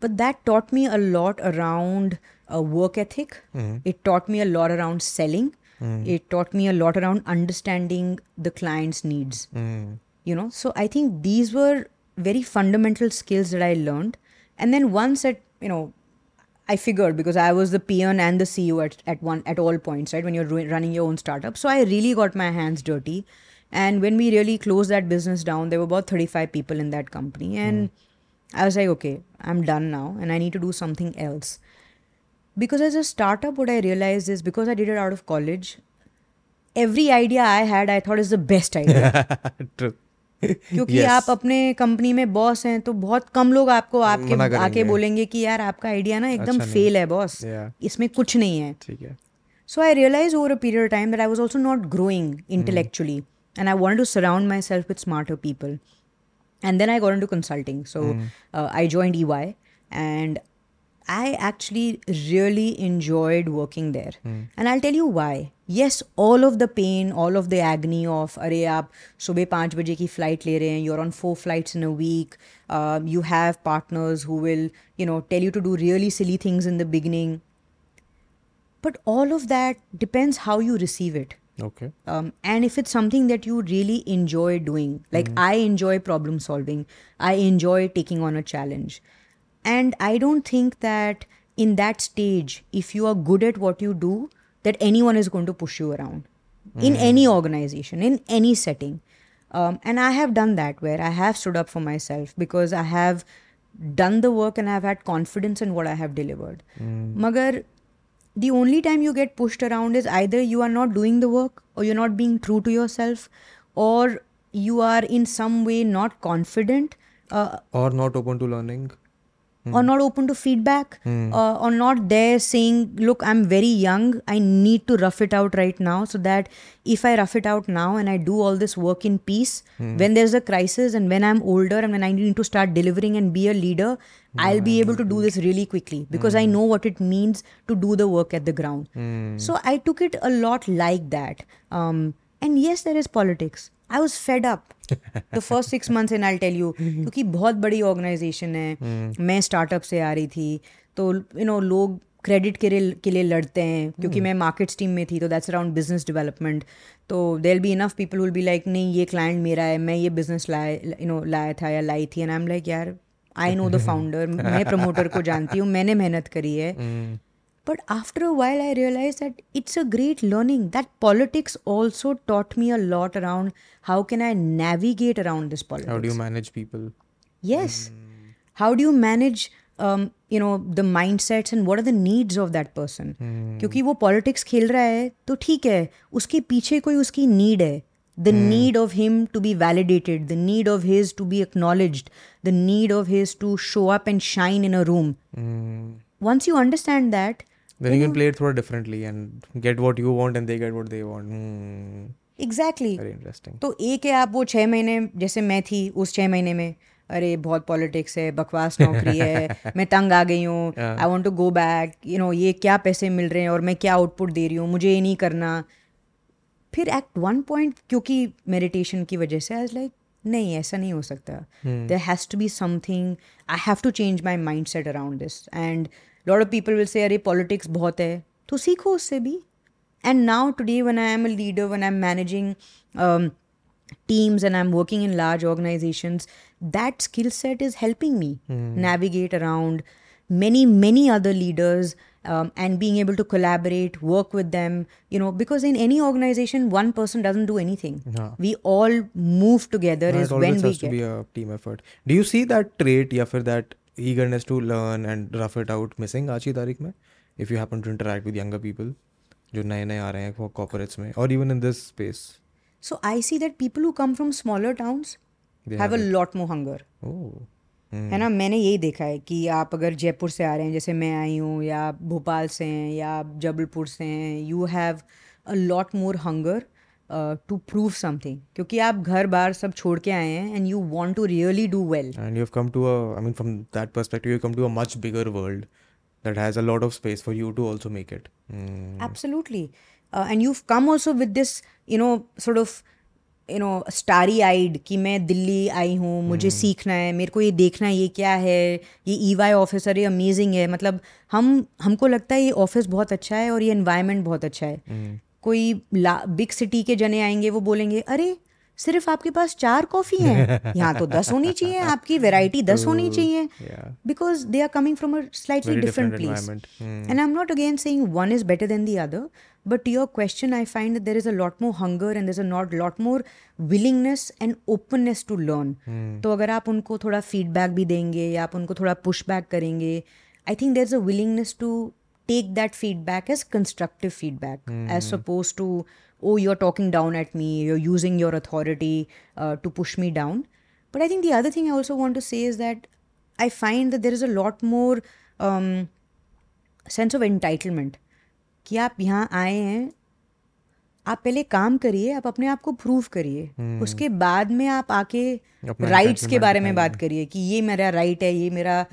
But that taught me a lot around uh, work ethic. It taught me a lot around selling. It taught me a lot around understanding the client's needs. You know, so I think these were very fundamental skills that I learned. And then once at you know I figured because I was the peon and the CEO at, at one at all points, right? When you're ru- running your own startup, so I really got my hands dirty. And when we really closed that business down, there were about 35 people in that company, and I was like, okay, I'm done now, and I need to do something else. Because as a startup, what I realized is because I did it out of college, every idea I had, I thought is the best idea. [LAUGHS] True. क्योंकि yes. आप अपने company में boss हैं तो बहुत कम लोग आपको आपके आके बोलेंगे कि यार आपका आइडिया ना एकदम अच्छा फेल है बॉस yeah. इसमें कुछ नहीं है। So I realise over a period of time that I was also not growing intellectually and I want to surround myself with smarter people and then I got to consulting so I join E Y and I actually really enjoyed working there and I tell you why yes all of the pain all of the agony of अरे आप सुबह पाँच बजे की flight ले रहे हैं you're on four flights in a week um, you have partners who will you know tell you to do really silly things in the beginning but all of that depends how you receive it Okay. um, and if it's something that you really enjoy doing like i enjoy problem solving i enjoy taking on a challenge and i don't think that in that stage if you are good at what you do that anyone is going to push you around in any organization in any setting. Um, and i have done that where i have stood up for myself because i have done the work and i've had confidence in what i have delivered. Magar the only time you get pushed around is either you are not doing the work or you're not being true to yourself or you are in some way not confident uh, Or not open to learning. Hmm. or not open to feedback hmm. uh, or not there saying look i'm very young. I need to rough it out right now so that if i rough it out now and i do all this work in peace hmm. when there's a crisis and when i'm older and when i need to start delivering and be a leader i'll be able to do this really quickly because i know what it means to do the work at the ground. So i took it a lot like that. Um, and yes there is politics. I was fed up the first six months in I tell you क्योंकि बहुत बड़ी organization है। मैं startup से आ रही थी तो you know लोग क्रेडिट के लिए के लिए लड़ते हैं क्योंकि मैं मार्केट्स टीम में थी तो दैट्स अराउंड बिज़नेस डेवलपमेंट तो there be enough people will be like नहीं ये क्लाइंट मेरा है मैं ये बिज़नेस लाया यू नो लाया था या लाई थी एंड आई एम लाइक यार आई नो द फाउंडर मैं प्रमोटर को जानती हूँ मैंने मेहनत करी है। [LAUGHS] But after a while, I realized that it's a great learning. That politics also taught me a lot around how can I navigate around this politics. How do you manage people? Yes. How do you manage, um, you know, the mindsets and what are the needs of that person? क्योंकि वो politics खेल रहा है तो ठीक है उसके पीछे कोई उसकी need है the need of him to be validated the need of his to be acknowledged the need of his to show up and shine in a room once you understand that Then you can play it through differently and get what you want and they get what they want. Hmm. exactly Very interesting. तो एक है आप वो छः महीने जैसे मैं थी उस छः महीने में अरे बहुत पॉलिटिक्स है बकवास [LAUGHS] नौकरी है मैं तंग आ गई हूँ I want to go back you know ये क्या पैसे मिल रहे हैं और मैं क्या आउटपुट दे रही हूँ मुझे ये नहीं करना फिर एट वन पॉइंट क्योंकि मेडिटेशन की वजह से आज लाइक नहीं ऐसा नहीं हो सकता there has to be something I have to change my mindset around this and lot of people will say अरे पॉलिटिक्स बहुत है तो सीखो उससे भी and now today when i am a leader when i'm managing um, teams and i'm working in large organizations that skill set is helping me navigate around many many other leaders um, and being able to collaborate work with them you know because in any organization one person doesn't do anything Yeah. we all move together No, is it always when we has to get be a team effort. Do you see that trait या फिर that eagerness to learn and rough it out missing आज की तारीख में if you happen to interact with younger people जो नए नए आ रहे हैं कॉपोरेट्स में और even in this space so I see that people who come from smaller towns have a lot more hunger है ना? मैंने यही देखा है कि आप अगर जयपुर से आ रहे हैं जैसे मैं आई हूँ या भोपाल से हैं या जबलपुर से हैं you have a lot more hunger to prove something क्योंकि आप घर बार सब छोड़ के आए हैं and you want to really do well And you've come to a, I mean, from that perspective, you've come to a much bigger world that has a lot of space for you to also make it. Hmm. Absolutely. Uh, and you've come also with this, you know, sort of, you know, starry eyed कि मैं दिल्ली आई हूँ मुझे सीखना है मेरे को ये देखना है ये क्या है ये ई वाई ऑफिसर ये अमेजिंग है मतलब हम हमको लगता है ये ऑफ़िस बहुत अच्छा है और ये एनवायरनमेंट बहुत अच्छा है कोई बिग सिटी के जने आएँगे वो बोलेंगे अरे सिर्फ़ आपके पास चार कॉफ़ी हैं? [LAUGHS] यहाँ तो दस होनी चाहिए आपकी वेराइटी दस होनी चाहिए. Because they are coming from a slightly different place and I am not again saying one is better than the other but to your question I find there is a lot more hunger and there is a lot more willingness and openness to learn तो अगर आप उनको थोड़ा feedback भी देंगे या आप उनको थोड़ा पुशबैक करेंगे I think there is a willingness to take that feedback as constructive feedback mm. as opposed to oh you're talking down at me you're using your authority uh, to push me down but i think the other thing i also want to say is that i find that there is a lot more um, sense of entitlement कि आप यहाँ आए हैं आप पहले काम करिए आप अपने आप को प्रूव करिए उसके बाद में आप आके राइट्स के बारे में बात करिए कि ये मेरा राइट है ये मेरा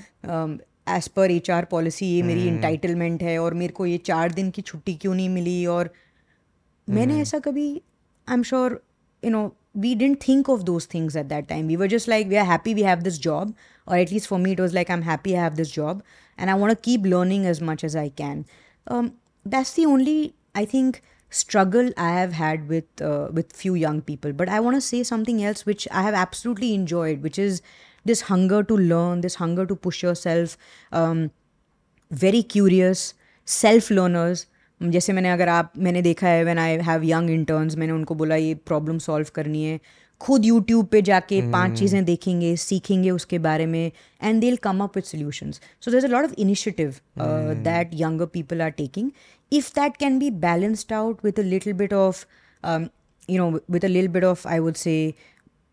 as per H R policy ये मेरी इंटाइटलमेंट है और मेरे को ये चार दिन की छुट्टी क्यों नहीं मिली और मैंने ऐसा कभी I am sure you know we didn't think of those things at that time. We were just like, we are happy we have this job, or at least for me, it was like, I'm happy I have this job, and I want to keep learning as much as I can. Um, that's the only, I think, struggle I have had with uh, with few young people. But I want to say something else which I have absolutely enjoyed, which is this hunger to learn, this hunger to push yourself. Um, very curious self learners जैसे मैंने अगर आप मैंने देखा है when I have young interns मैंने उनको बोला ये प्रॉब्लम सॉल्व करनी है खुद यूट्यूब पे जाके पांच चीज़ें देखेंगे सीखेंगे उसके बारे में and they come up with solutions so there a lot of initiative that younger people are taking if that can be balanced out with a little bit of you know, with a little bit of, I would say,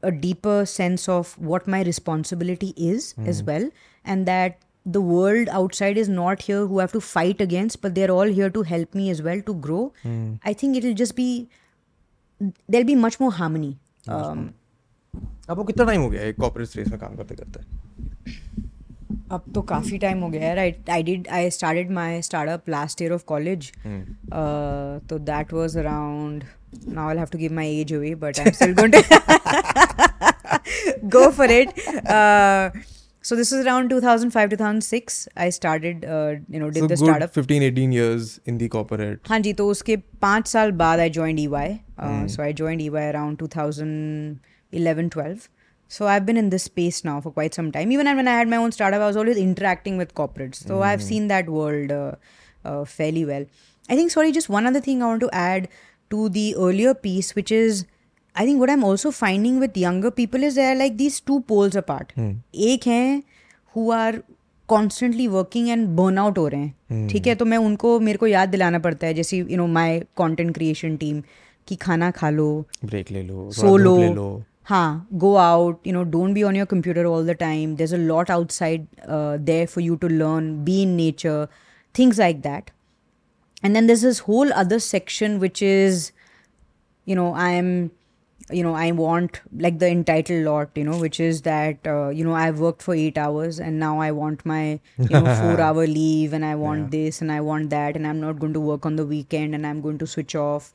a deeper sense of what my responsibility is as well, and that the world outside is not here who I have to fight against, but they're all here to help me as well to grow. I think it'll just be there'll be much more harmony. Um, आपको कितना time हो गया है corporate space में काम करते करते अब तो काफ़ी टाइम हो गया है right I did started my startup last year of college तो that was around now I have to give my age away but I still good go for it so this is around two thousand five two thousand six I started you know did the startup fifteen eighteen years in the corporate हाँ जी तो उसके पाँच साल बाद I join E so I join E around two thousand eleven twelve so i've been in this space now for quite some time even when i had my own startup i was always interacting with corporates so i've seen that world uh, uh, fairly well i think sorry just one other thing i want to add to the earlier piece which is i think what i'm also finding with younger people is there are like these two poles apart एक हैं who are constantly working and burn out हो रहे हैं ठीक है तो मैं उनको मेरे को याद दिलाना पड़ता है जैसे you know my content creation team कि खाना खा लो ब्रेक ले लो थोड़ा solo धूप ले हाँ go out you know don't be on your computer all the time. There's a lot outside uh, there for you to learn be in nature things like that. And then there's this whole other section which is you know i'm you know i want like the entitled lot you know which is that uh, you know i've worked for 8 hours and now i want my you know [LAUGHS] 4 hour leave and i want this and i want that and i'm not going to work on the weekend and i'm going to switch off.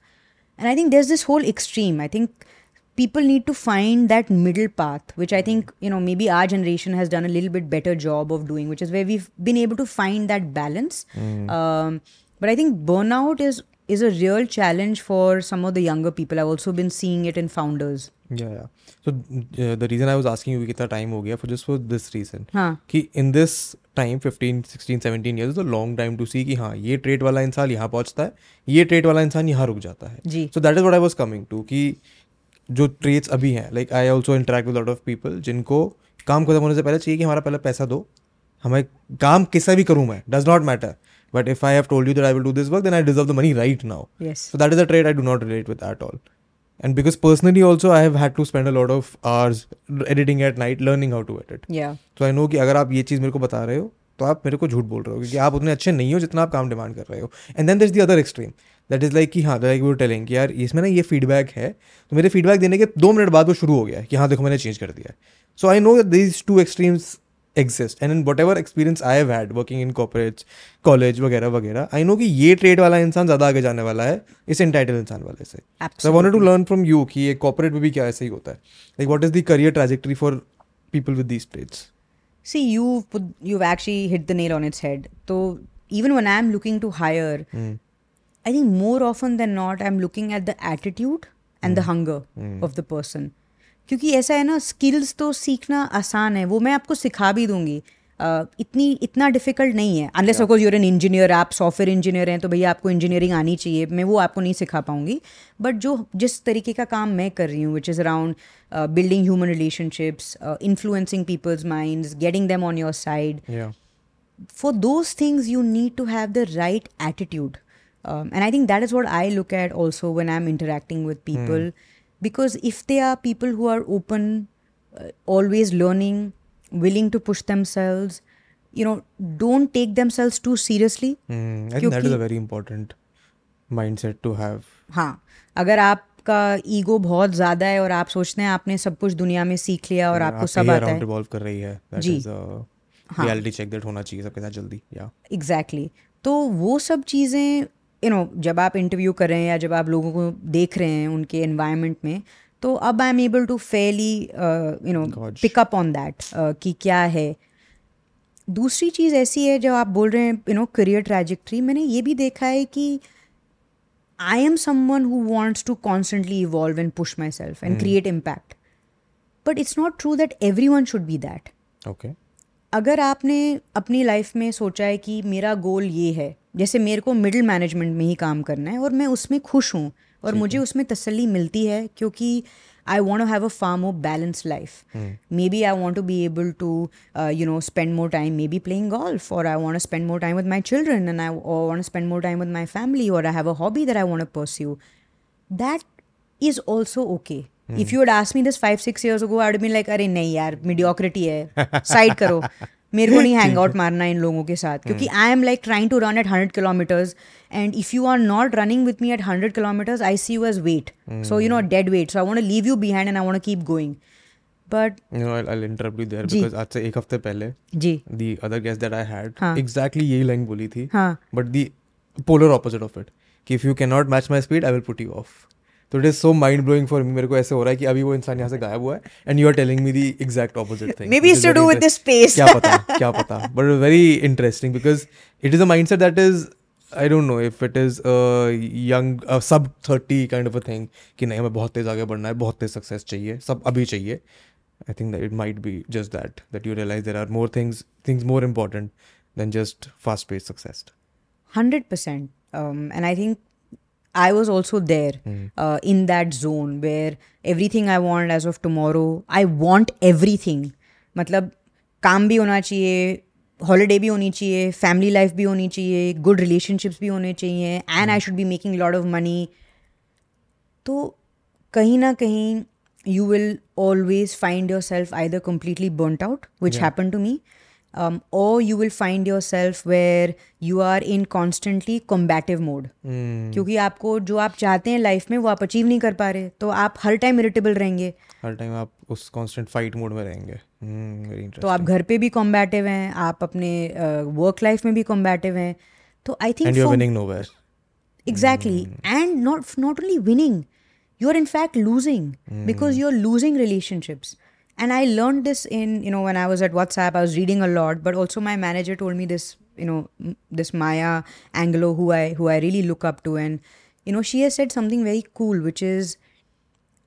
And i think there's this whole extreme. I think people need to find that middle path which i think you know maybe our generation has done a little bit better job of doing which is where we've been able to find that balance um, but i think burnout is is a real challenge for some of the younger people i've also been seeing it in founders yeah yeah so uh, the reason i was asking you कितना time हो गया for just for this reason हाँ कि in this time 15 16 17 years is a long time to see कि हाँ ये trade वाला इंसान यहाँ पहुँचता है ये ट्रेड वाला इंसान यहाँ रुक जाता है जी so that is what I was coming to कि जो ट्रेड्स अभी हैं like I also interact with lot of people जिनको काम खत्म होने से पहले चाहिए कि हमारा पहले पैसा दो। हमें काम किसा भी करूँ मैं does not matter but if I have told you that I will do this work then I deserve the money right now So that is a trade I do not relate with at all. And because personally also I have had to spend a lot of hours editing at night learning how to edit. yeah. So I know कि अगर आप ये चीज़ मेरे को बता रहे हो तो आप मेरे को झूठ बोल रहे हो क्योंकि आप उतने अच्छे नहीं हो जितना आप काम डिमांड कर रहे हो। And then this the other extreme that is like कि हाँ लाइक वो टेलिंग कि यार इसमें ना ये फीडबैक है तो मेरे फीडबैक देने के दो मिनट बाद वो शुरू हो गया कि हाँ देखो मैंने चेंज कर दिया so I know that this two extremes exist and in whatever experience I have had working in corporates college वगैरह वगैरह आई नो कि ये ट्रेड वाला इंसान ज़्यादा आगे जाने वाला है इस इंटाइटल इंसान वाले से। I want to learn from you कि एक कॉपरेट में भी क्या ऐसे ही होता है। Like what is the career trajectory for people with these traits see you you actually hit the nail on its head तो even one I am looking to hire I think more often than not, I'm looking at the attitude and the hunger of the person. क्योंकि ऐसा है ना skills तो सीखना आसान है वो मैं आपको सिखा भी दूँगी। Uh, इतनी इतना डिफ़िकल्ट नहीं है। Unless suppose you're an engineer आप सॉफ्टवेयर इंजीनियर हैं तो भैया आपको इंजीनियरिंग आनी चाहिए मैं वो आपको नहीं सिखा पाऊँगी। बट जो जिस तरीके का काम मैं कर रही हूँ which is around building human relationships influencing people's mind getting them on your side for those those you need to have the right right attitude. um, and i think that is what i look at also when i'm interacting with people because if they are people who are open uh, always learning willing to push themselves you know don't take themselves too seriously Hmm, I think that is a क्योंकि- very important mindset to have हाँ अगर आपका ego बहुत ज़्यादा है और आप सोचते हैं आपने सब कुछ दुनिया में सीख लिया और आपको सब आता है रिवॉल्व कर रही है that ji. Is reality check that होना चाहिए सबके साथ जल्दी या एग्जैक्टली तो वो सब चीज़ें यू नो जब आप इंटरव्यू कर रहे हैं या जब आप लोगों को देख रहे हैं उनके एनवायरनमेंट में तो अब I am able to fairly you know Gauge. Pick up on that कि क्या है। दूसरी चीज़ ऐसी है जब आप बोल रहे हैं यू नो करियर ट्रैजेक्ट्री मैंने ये भी देखा है कि I am someone who wants to constantly evolve and push myself and create impact but it's not true that everyone should be that okay अगर आपने अपनी लाइफ में सोचा है कि मेरा गोल ये है जैसे मेरे को मिडिल मैनेजमेंट में ही काम करना है और मैं उसमें खुश हूँ और मुझे उसमें तसली मिलती है क्योंकि I want have a far more balance life maybe I want to be able to you know spend more time maybe playing golf और I want spend more time with my children and I want spend more time with my family और I have a hobby there I want pursue that is also okay if you ask me ask this five six years go I would like अरे नहीं यार mediocrity है। Side करो। [LAUGHS] मेरे को नहीं [LAUGHS] hang out मारना इन लोगों के साथ क्योंकि I am like trying to run at hundred kilometers and if you are not running with me at hundred kilometers I see you as weight so you know dead weight so I want leave you behind and I want keep going but you know I interrupt you there ji. Because आज से एक हफ़्ते पहले जी। the other guest that I had हाँ. exactly यही line बोली थी हाँ। but the polar opposite of it कि if you cannot match my speed I will put you off. तो it is so mind blowing for me मेरे को ऐसे हो रहा है कि अभी वो इंसान यहाँ से गायब हुआ है and you are telling me the exact opposite thing Maybe it's to do with the space. क्या पता क्या पता but very interesting because it is a mindset that is I don't know if it is young sub thirty kind of a thing कि नहीं हमें बहुत तेज आगे बढ़ना है बहुत तेज सक्सेस चाहिए सब अभी चाहिए। I think that it might be just that that you realise there are more things things more important than just fast pace success percent, um, and I think I was also there uh, in that zone where everything I want as of tomorrow, I want everything. मतलब काम भी होना चाहिए holiday भी होनी चाहिए family life भी होनी चाहिए गुड रिलेशनशिप्स भी होने चाहिए and I should be making lot of money तो कहीं ना कहीं you will always find yourself either completely burnt out, which happened to me, um, or you will find yourself where you are in constantly combative mode. mm. क्योंकि आपको जो आप चाहते हैं लाइफ में वो आप अचीव नहीं कर पा रहे तो आप हर टाइम इरिटेबल रहेंगे हर टाइम आप उस कांस्टेंट फाइट मोड में रहेंगे वेरी तो आप घर पे भी कॉम्बैटिव हैं आप अपने वर्क लाइफ में भी कॉम्बैटिव हैं तो I think and you are winning nowhere Exactly. And not not only winning, you're in fact losing because you're losing relationships. and i learned this in you know when i was at whatsapp i was reading a lot but also my manager told me this you know this maya angelo who i who i really look up to. And you know she has said something very cool which is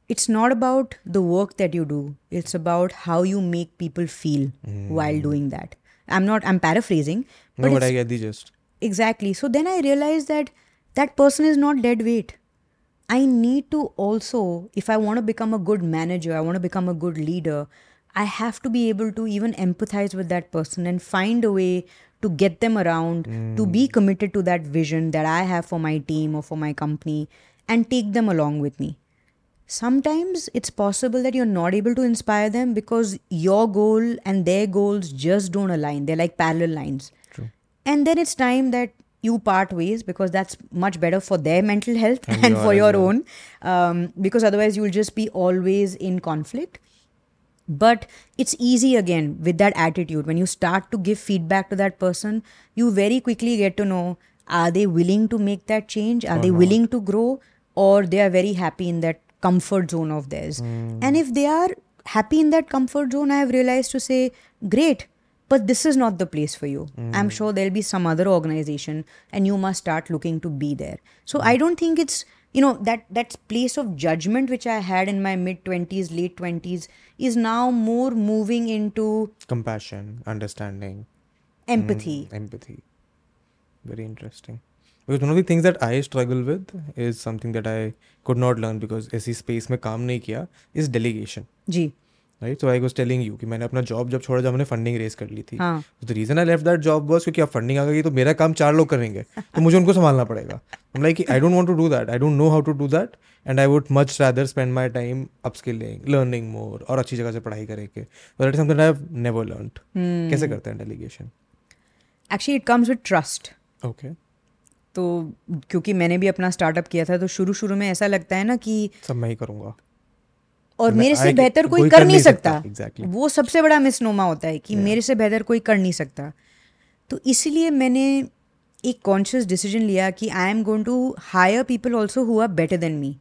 it's not about the work that you do. It's about how you make people feel mm. while doing that. I'm not i'm paraphrasing no but, but i get the gist. Exactly. So then i realized that that person is not dead weight. I need to also, if I want to become a good manager, I want to become a good leader, I have to be able to even empathize with that person and find a way to get them around, to be hmm. committed to that vision that I have for my team or for my company and take them along with me. Sometimes it's possible that you're not able to inspire them because your goal and their goals just don't align. They're like parallel lines. True. And then it's time that you part ways because that's much better for their mental health And and, your for your own. Um, because otherwise, you'll just be always in conflict. But it's easy again with that attitude. When you start to give feedback to that person, you very quickly get to know are they willing to make that change? Are they willing to grow? Or they are very happy in that comfort zone of theirs. And if they are happy in that comfort zone, I have realized to say, great, but this is not the place for you. I'm sure there'll be some other organization and you must start looking to be there. So I don't think it's you know that that place of judgment which I had in my mid 20s, late 20s is now more moving into compassion understanding empathy. empathy very interesting because one of the things that i struggle with is something that i could not learn because ऐसी space में काम नहीं किया is delegation ji right so I was telling you कि मैंने अपना job जब छोड़ा जब मैंने फंडिंग रेज कर ली थी। The reason I left that job was क्योंकि अब फंडिंग आ गई तो मेरा काम चार लोग करेंगे तो मुझे उनको संभालना पड़ेगा। Like I don't want to do that I don't know how to do that and I would much rather spend my time upskilling learning more और अच्छी जगह से पढ़ाई करके that is something I have never learned कैसे करते हैं delegation actually it comes with trust okay तो क्योंकि मैंने भी अपना स्टार्टअप किया था तो शुरू शुरू में ऐसा लगता है ना कि सब मैं ही करूँगा। और मेरे से बेहतर कोई कोई कर नहीं सकता। exactly. वो सबसे बड़ा मिसनोमा होता है कि मेरे से बेहतर कोई कर नहीं सकता। तो इसलिए मैंने एक कॉन्शियस डिसीज़न लिया कि I am going to hire people also who are better than me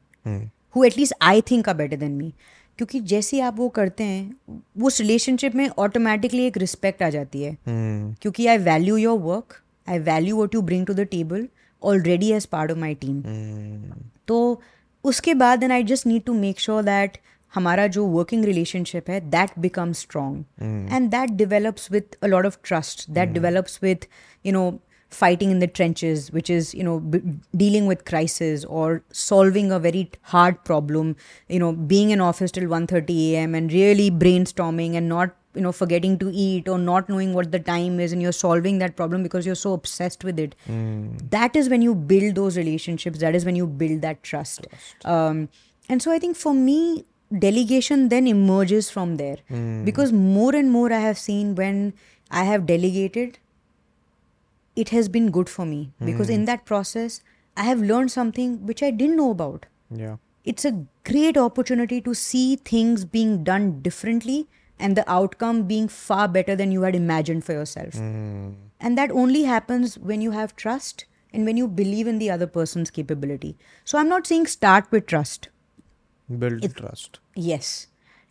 who at least I think are better than me क्योंकि जैसे आप वो करते हैं उस रिलेशनशिप में ऑटोमेटिकली एक रिस्पेक्ट आ जाती है। Hmm. क्योंकि I value your work I value what you bring to the table already as part of my team. तो उसके बाद then I just need to make sure that हमारा जो वर्किंग रिलेशनशिप है that become strong and that develops with a lot of trust that develops with you know fighting in the trenches which is you know b- dealing with crisis or solving a very hard problem you know being in office till 1:30 am and really brainstorming and not you know forgetting to eat or not knowing what the time is and you're solving that problem because you're so obsessed with it that is when you build those relationships that is when you build that trust, Um, and so i think for me delegation then emerges from there hmm. because more and more i have seen when i have delegated it has been good for me hmm. because in that process i have learned something which i didn't know about Yeah. it's a great opportunity to see things being done differently and the outcome being far better than you had imagined for yourself. Hmm. And that only happens when you have trust and when you believe in the other person's capability. So I'm not saying start with trust. Build trust. Yes.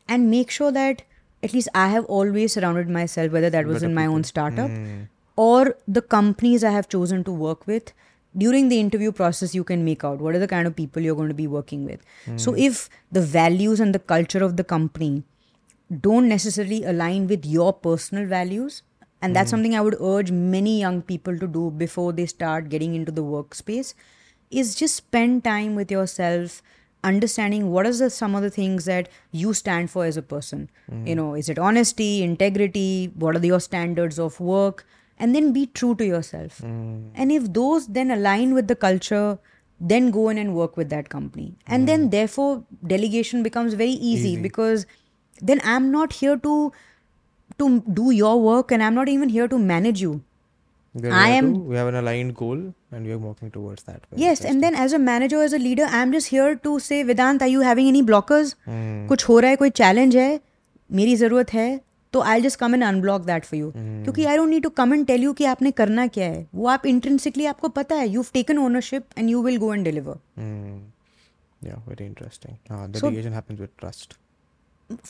And make sure that at least I have always surrounded myself, whether that was in my own startup hmm. or the companies I have chosen to work with. During the interview process, you can make out what are the kind of people you're going to be working with. Hmm. So, if the values and the culture of the company don't necessarily align with your personal values, and that's hmm. something I would urge many young people to do before they start getting into the workspace, is just spend time with yourself understanding what is the, some of the things that you stand for as a person. Mm. You know is it honesty integrity what are your standards of work? And then be true to yourself. Mm. And if those then align with the culture then go in and work with that company. And then mm. therefore delegation becomes very easy, because then i'm not here to to do your work and i'm not even here to manage you Are I am- to- we have an aligned goal and we are working towards that. yes and then as a manager as a leader i'm just here to say vedant are you having any blockers Hmm. कुछ हो रहा है कोई challenge है मेरी ज़रूरत है तो I just come and unblock that for you क्योंकि I don't need to come and tell you कि आपने करना क्या है वो आप इंट्रेंसिकली आपको पता है you taken ownership and you will go and deliver Hmm. Yeah, very interesting. Ah, delegation happens with trust.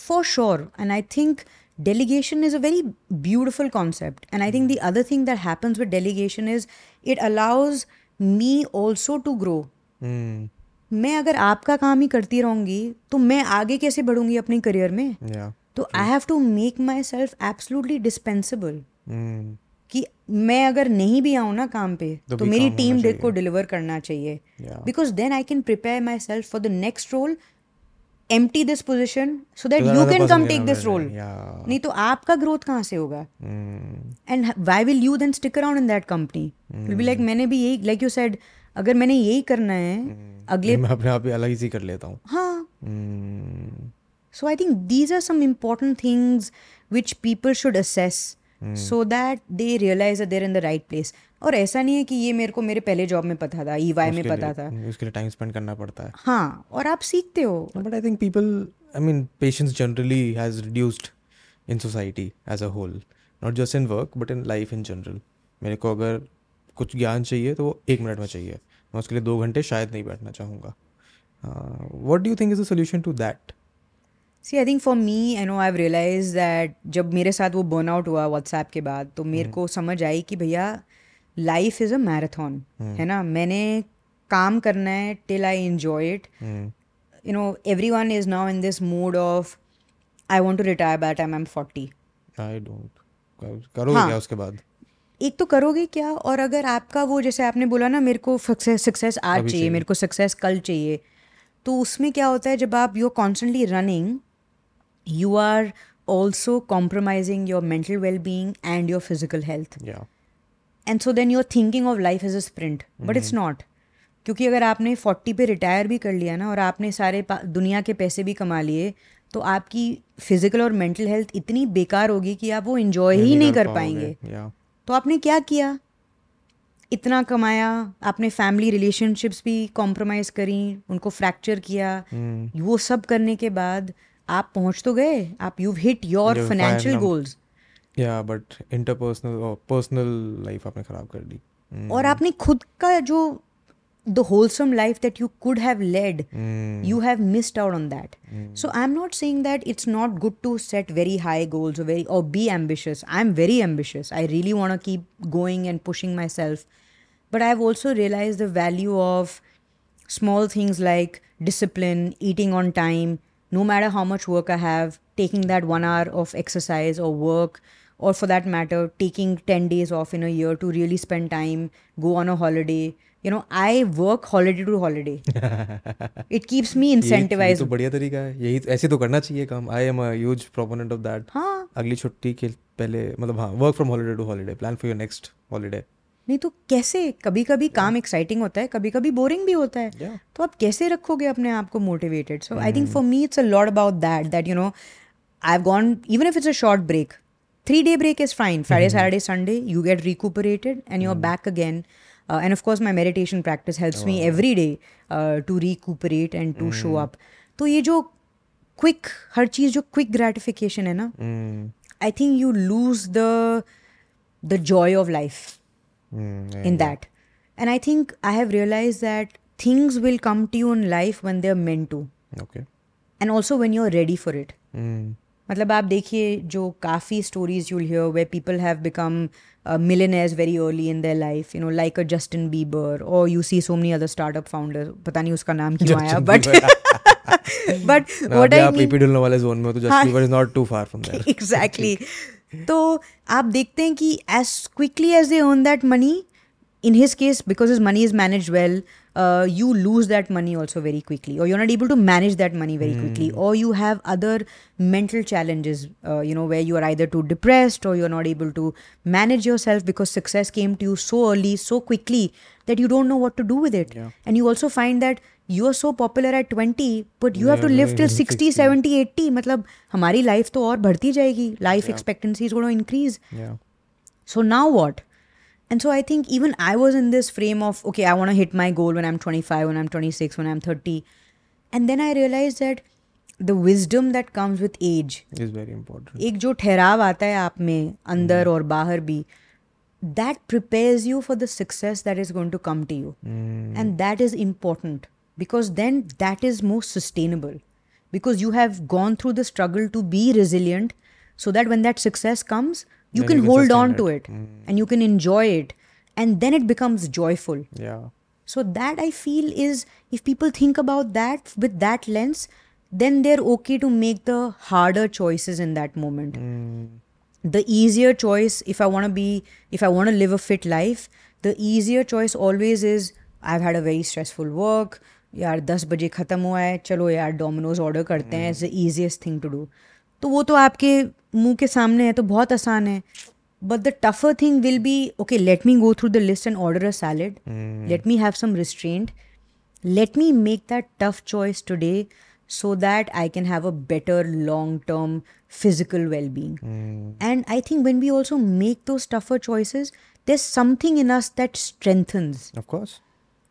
for sure and i think delegation is a very beautiful concept and i think the other thing that happens with delegation is it allows me also to grow Hmm. मैं अगर आपका काम ही करती रहूँगी तो मैं आगे कैसे बढ़ूँगी अपने करियर में Yeah. तो I have to make myself absolutely dispensable. कि मैं अगर नहीं भी आऊँ ना काम पे तो तो मेरी टीम को डिलीवर करना चाहिए. Because then I can prepare myself for the next role empty this position so that So that you other can person come take this role yeah. नहीं तो आपका ग्रोथ कहाँ से होगा Hmm. And why will you then stick around in that company will be like मैंने भी यही like you said अगर मैंने यही करना है अगले मैं अपने आप ही अलग ही सी कर लेता हूँ हाँ Hmm. So I think these are some important things which people should assess so that they realize that they're in the right place. और ऐसा नहीं है कि ये मेरे को मेरे पहले जॉब में पता था ईवाई में पता था। उसके लिए टाइम स्पेंड करना पड़ता है। हाँ और आप सीखते हो। But I think people, I mean, patience generally has reduced in society as a whole. Not just in work, but in life in general. मेरे को अगर कुछ ज्ञान चाहिए तो वो एक मिनट में चाहिए। मैं उसके लिए दो घंटे शायद नहीं बैठना चाहूँगा। What do think is the solution to that see I think for me I know I realise that जब मेरे साथ वो बर्न आउट हुआ व्हाट्सएप के बाद तो मेरे को समझ आई कि भैया लाइफ इज़ अ मैराथन है ना? मैंने काम करना है till I enjoy it you know everyone is now in this mood of i want to retire by the time i'm 40 I don't करोगे हाँ. क्या उसके बाद? एक तो करोगे क्या? और अगर आपका वो जैसे आपने बोला ना मेरे को सक्सेस सक्सेस आज चाहिए चाहिए। मेरे को सक्सेस कल चाहिए तो उसमें क्या होता है जब आप you are constantly running you are also compromising your mental well being and your physical health या and so then you are thinking of life as a sprint but it's not क्योंकि अगर आपने फोर्टी पे retire भी कर लिया ना और आपने सारे दुनिया के पैसे भी कमा लिए तो आपकी फ़िज़िकल और मेंटल हेल्थ इतनी बेकार होगी कि आप वो इंजॉय ही नहीं कर पाएँगे। तो आपने क्या किया? इतना कमाया आपने फैमिली रिलेशनशिप्स भी कॉम्प्रोमाइज़ करी उनको फ्रैक्चर किया। वो सब करने के बाद आप पहुँच तो गए। आप you hit your financial goals या बट इंटरपर्सनल और पर्सनल लाइफ आपने खराब कर दी। और hmm. आपने खुद का जो the wholesome life that you could have led you have missed out on that so I am not saying that it's not good to set very high goals very और be ambitious I am very ambitious I really want to keep going and pushing myself but I have also realise the value of small things like discipline eating on time no matter how much work I have taking that one hour of exercise और work or for that matter taking 10 days off in a year to really spend time go on a holiday. You know i work holiday to holiday. [LAUGHS] It keeps me incentivized. तो बढ़िया तरीका है। यही ऐसे तो करना चाहिए काम। I am huge proponent of that हाँ। अगली छुट्टी के पहले मतलब हाँ work from holiday to holiday plan for your next holiday नहीं तो कैसे कभी कभी काम एक्साइटिंग होता है कभी कभी बोरिंग भी होता है। Yeah. तो आप कैसे रखोगे अपने आप को motivated so I think for me it's a lot about that that you know I have gone even if it's a short break three day break is fine friday saturday sunday you get recuperated and you're back again uh, and of course my meditation practice helps me every day uh, to recuperate and to show up तो ये जो quick हर चीज जो quick gratification है ना I think you lose the the joy of life in that. And I think I have realized that things will come to you in life when they're meant to, okay and also when you're ready for it. मतलब आप देखिए जो काफ़ी stories you'll hear way people have become million as very early in the life you know like a Justin Bieber और you see so many other startup founder पता नहीं उसका नाम क्यों आया बट बट वट आई वाले जोन में तो is not too far from that exactly तो आप देखते हैं कि as quickly as they earn that money in his case because his money is manage well uh, you lose that money also very quickly or you're not able to manage that money very quickly or you have other mental challenges uh, you know where you are either too depressed or you're not able to manage yourself because success came to you so early so quickly that you don't know what to do with it and you also find that you are so popular at 20 but you have to live till 60 70 80 मतलब हमारी life तो और बढ़ती जाएगी life expectancy is going increase या so now what? And so I think even I was in this frame of, okay, I want to hit my goal when I'm 25, when I'm 26, when I'm 30. And then I realized that the wisdom that comes with age, is very important एक जो ठहराव आता है आप में अंदर और बाहर भी that prepares you for the success that is going to come to you and that is important because then that is more sustainable because you have gone through the struggle to be resilient so that when that success comes you Then can you can hold sustain on to it. it and you can enjoy it and then it becomes joyful या so that I feel is if people think about that with that lens, then they're okay to make the harder choices in that moment. The easier choice, if I want to be, if I want to live a fit life, the easier choice always is I've had a very stressful work. यार दस बजे ख़त्म हुआ है चलो यार Domino's order करते हैं it's the easiest thing to do तो वो तो आपके मुँह के सामने है तो बहुत आसान है। But the tougher thing will be okay let me go through the list and order a salad let me have some restraint let me make that tough choice today so that I can have a better long term physical well being and I think when we also make those tougher choices there something in us that strengthens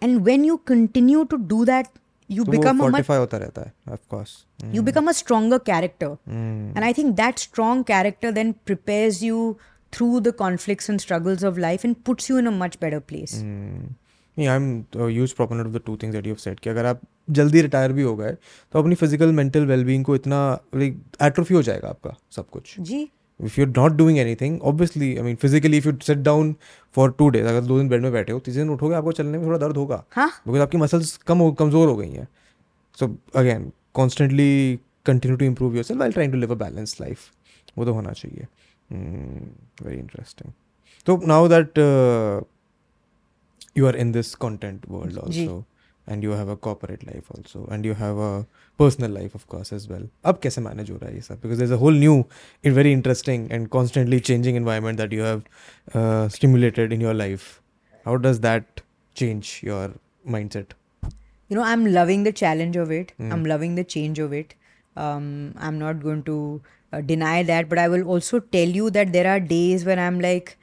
and when you continue to do that you तो become a much होता रहता है of course you become a stronger character mm. and i think that strong character then prepares you through the conflicts and struggles of life and puts you in a much better place mm. नहीं I am use proponent of the two things that you have said कि अगर आप जल्दी retire भी हो गए तो अपनी फ़िज़िकल मेंटल वेलबींग को इतना लाइक एट्रोफी हो जाएगा आपका सब कुछ जी if you are not doing anything obviously I mean physically if you sit down for two days अगर दो दिन बेड में बैठे हो तीसरे दिन उठोगे आपको चलने में थोड़ा दर्द होगा। हाँ। बिकॉज़ आपकी मसल्स कम हो कमज़ोर हो गई हैं। So again constantly continue to improve yourself while trying to live a balance life वो तो होना चाहिए। वेरी इंटरेस्टिंग तो now that you are in this content world ji. also and you have a corporate life also and you have a personal life of course as well अब कैसे manage हो रहा है ये सब because there's a whole new and very interesting and constantly changing environment that you have uh, stimulated in your life how does that change your mindset you know i'm loving the challenge of it i'm loving the change of it um, i'm not going to uh, deny that but i will also tell you that there are days when i'm like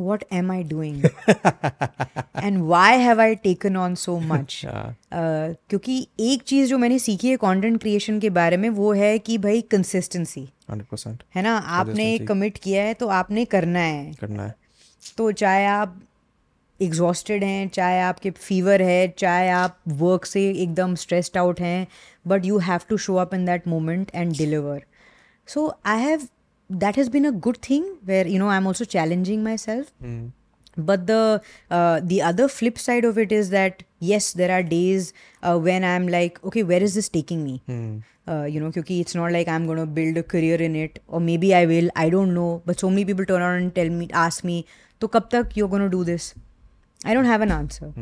what am i doing? [LAUGHS] And why have i taken on so much? [LAUGHS] Uh, क्योंकि एक चीज़ जो मैंने सीखी है content creation के बारे में वो है कि भाई कंसिस्टेंसी 100% है ना? आपने कमिट किया है तो आपने करना है। करना है। तो चाहे आप एग्जॉस्टेड हैं चाहे आपके फीवर है चाहे आप वर्क से एकदम स्ट्रेस्ड आउट हैं but you have to show up in that moment and deliver so I have that has been a good thing where you know i'm also challenging myself mm. but the uh, the other flip side of it is that yes there are days uh, when i'm like okay where is this taking me mm. uh, you know because it's not like i'm going to build a career in it or maybe i will i don't know but so many people turn around and tell me ask me "So, kab you're going to do this I don't have an answer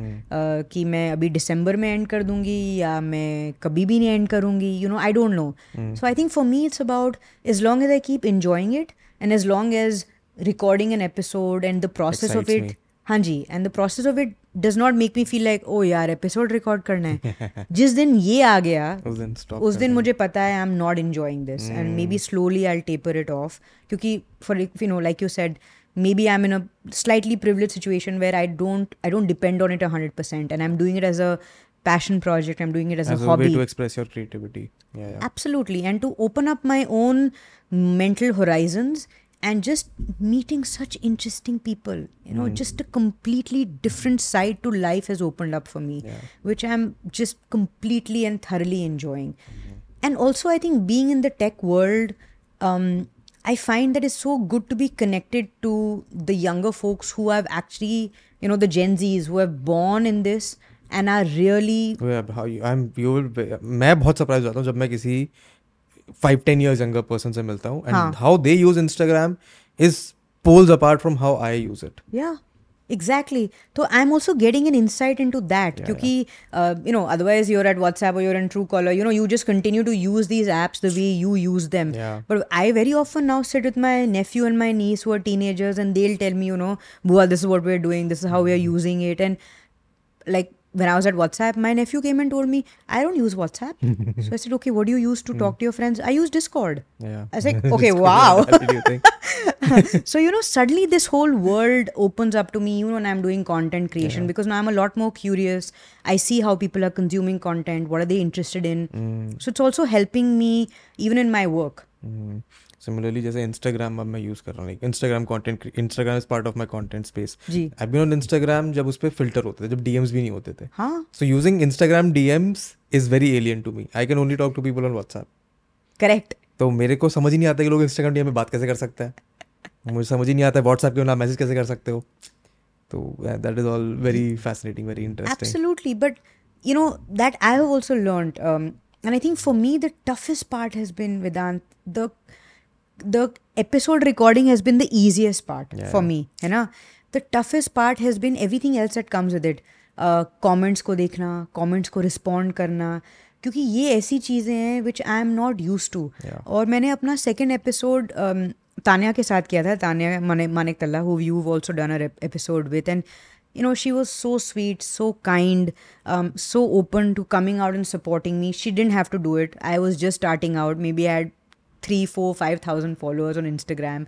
कि मैं अभी दिसंबर में end कर दूँगी या मैं कभी भी नहीं एंड करूँगी you know I don't know so I think for me it's about as long as I keep enjoying it and as long as recording an episode and the process of it हाँ जी and the process of it does not make me feel like oh यार episode record करना है. [LAUGHS] जिस दिन ये आ गया उस दिन उस दिन मुझे पता है I am not enjoying this and maybe slowly I taper it off क्योंकि for you know like you said maybe I'm in a slightly privileged situation where I don't I don't depend on it 100% and I'm doing it as a passion project I'm doing it as, as a a hobby. way to express your creativity. Yeah, yeah. absolutely. And to open up my own mental horizons and just meeting such interesting people you know just a completely different side to life has opened up for me which i'm just completely and thoroughly enjoying. And also i think being in the tech world um, i find that it's so good to be connected to the younger folks who have actually you know the gen z's who have born in this and are really Oh, yeah, how you, I'm you will be, मैं बहुत surprise होता हूँ जब मैं किसी five ten years younger person से मिलता हूँ हाँ. And how they use Instagram is poles apart from how I use it Yeah, exactly. So I'm also getting an insight into that. Because, uh, you know, otherwise you're at WhatsApp or you're in Truecaller, you know, you just continue to use these apps the way you use them. Yeah. But I very often now sit with my nephew and my niece who are teenagers and they'll tell me, you know, Bua, this is what we're doing, this is how we're using it. And like when I was at WhatsApp, my nephew came and told me, I don't use WhatsApp. [LAUGHS] so I said, okay, what do you use to talk to your friends? I use Discord. Yeah. I was [LAUGHS] like, okay, wow. What did you think? [LAUGHS] so you know suddenly this whole world opens up to me you know when i'm doing content creation because now i'm a lot more curious i see how people are consuming content what are they interested in mm. so it's also helping me even in my work mm. Similarly जैसे Instagram अब मैं use कर रहा हूँ Instagram content Instagram is part of my content space I been on Instagram जब उस पे filter होते थे जब डीएम्स भी नहीं होते थे। So using Instagram DMs is very alien to me I can only talk to people on WhatsApp correct. तो मेरे को समझ ही नहीं आता कि लोग इंस्टाग्राम डीएम में बात कैसे कर सकते हैं। मुझे समझ ही नहीं आता व्हाट्सएप के नाम मैसेज कैसे कर सकते हो। तो that is all very fascinating very interesting absolutely but you know that i have also learned um, and i think for me the toughest part has been vedant the the episode recording has been the easiest part Yeah, for yeah. me है ना the toughest part has been everything else that comes with it uh, comments को देखना comments को respond करना क्योंकि ये ऐसी चीज़ें हैं which I am not use to Yeah. और मैंने अपना सेकेंड एपिसोड तानिया के साथ किया था तानिया माने Manik Talla who you also done uh episode with and you know she was so sweet so kind um, so open to coming out and supporting me she didn't have to do it i was just starting out maybe i had three four five thousand followers on instagram.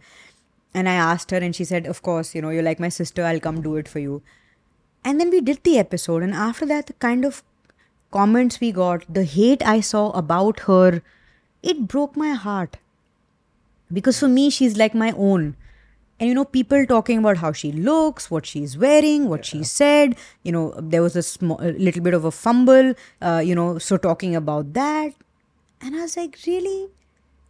And i asked her and she said of course you know you're like my sister i'll come do it for you. And then we did the episode and after that the kind of comments we got the hate i saw about her it broke my heart. Because for me she's like my own. And you know people talking about how she looks what she's wearing what she said you know there was a small a little bit of a fumble uh, you know so talking about that. And i was like really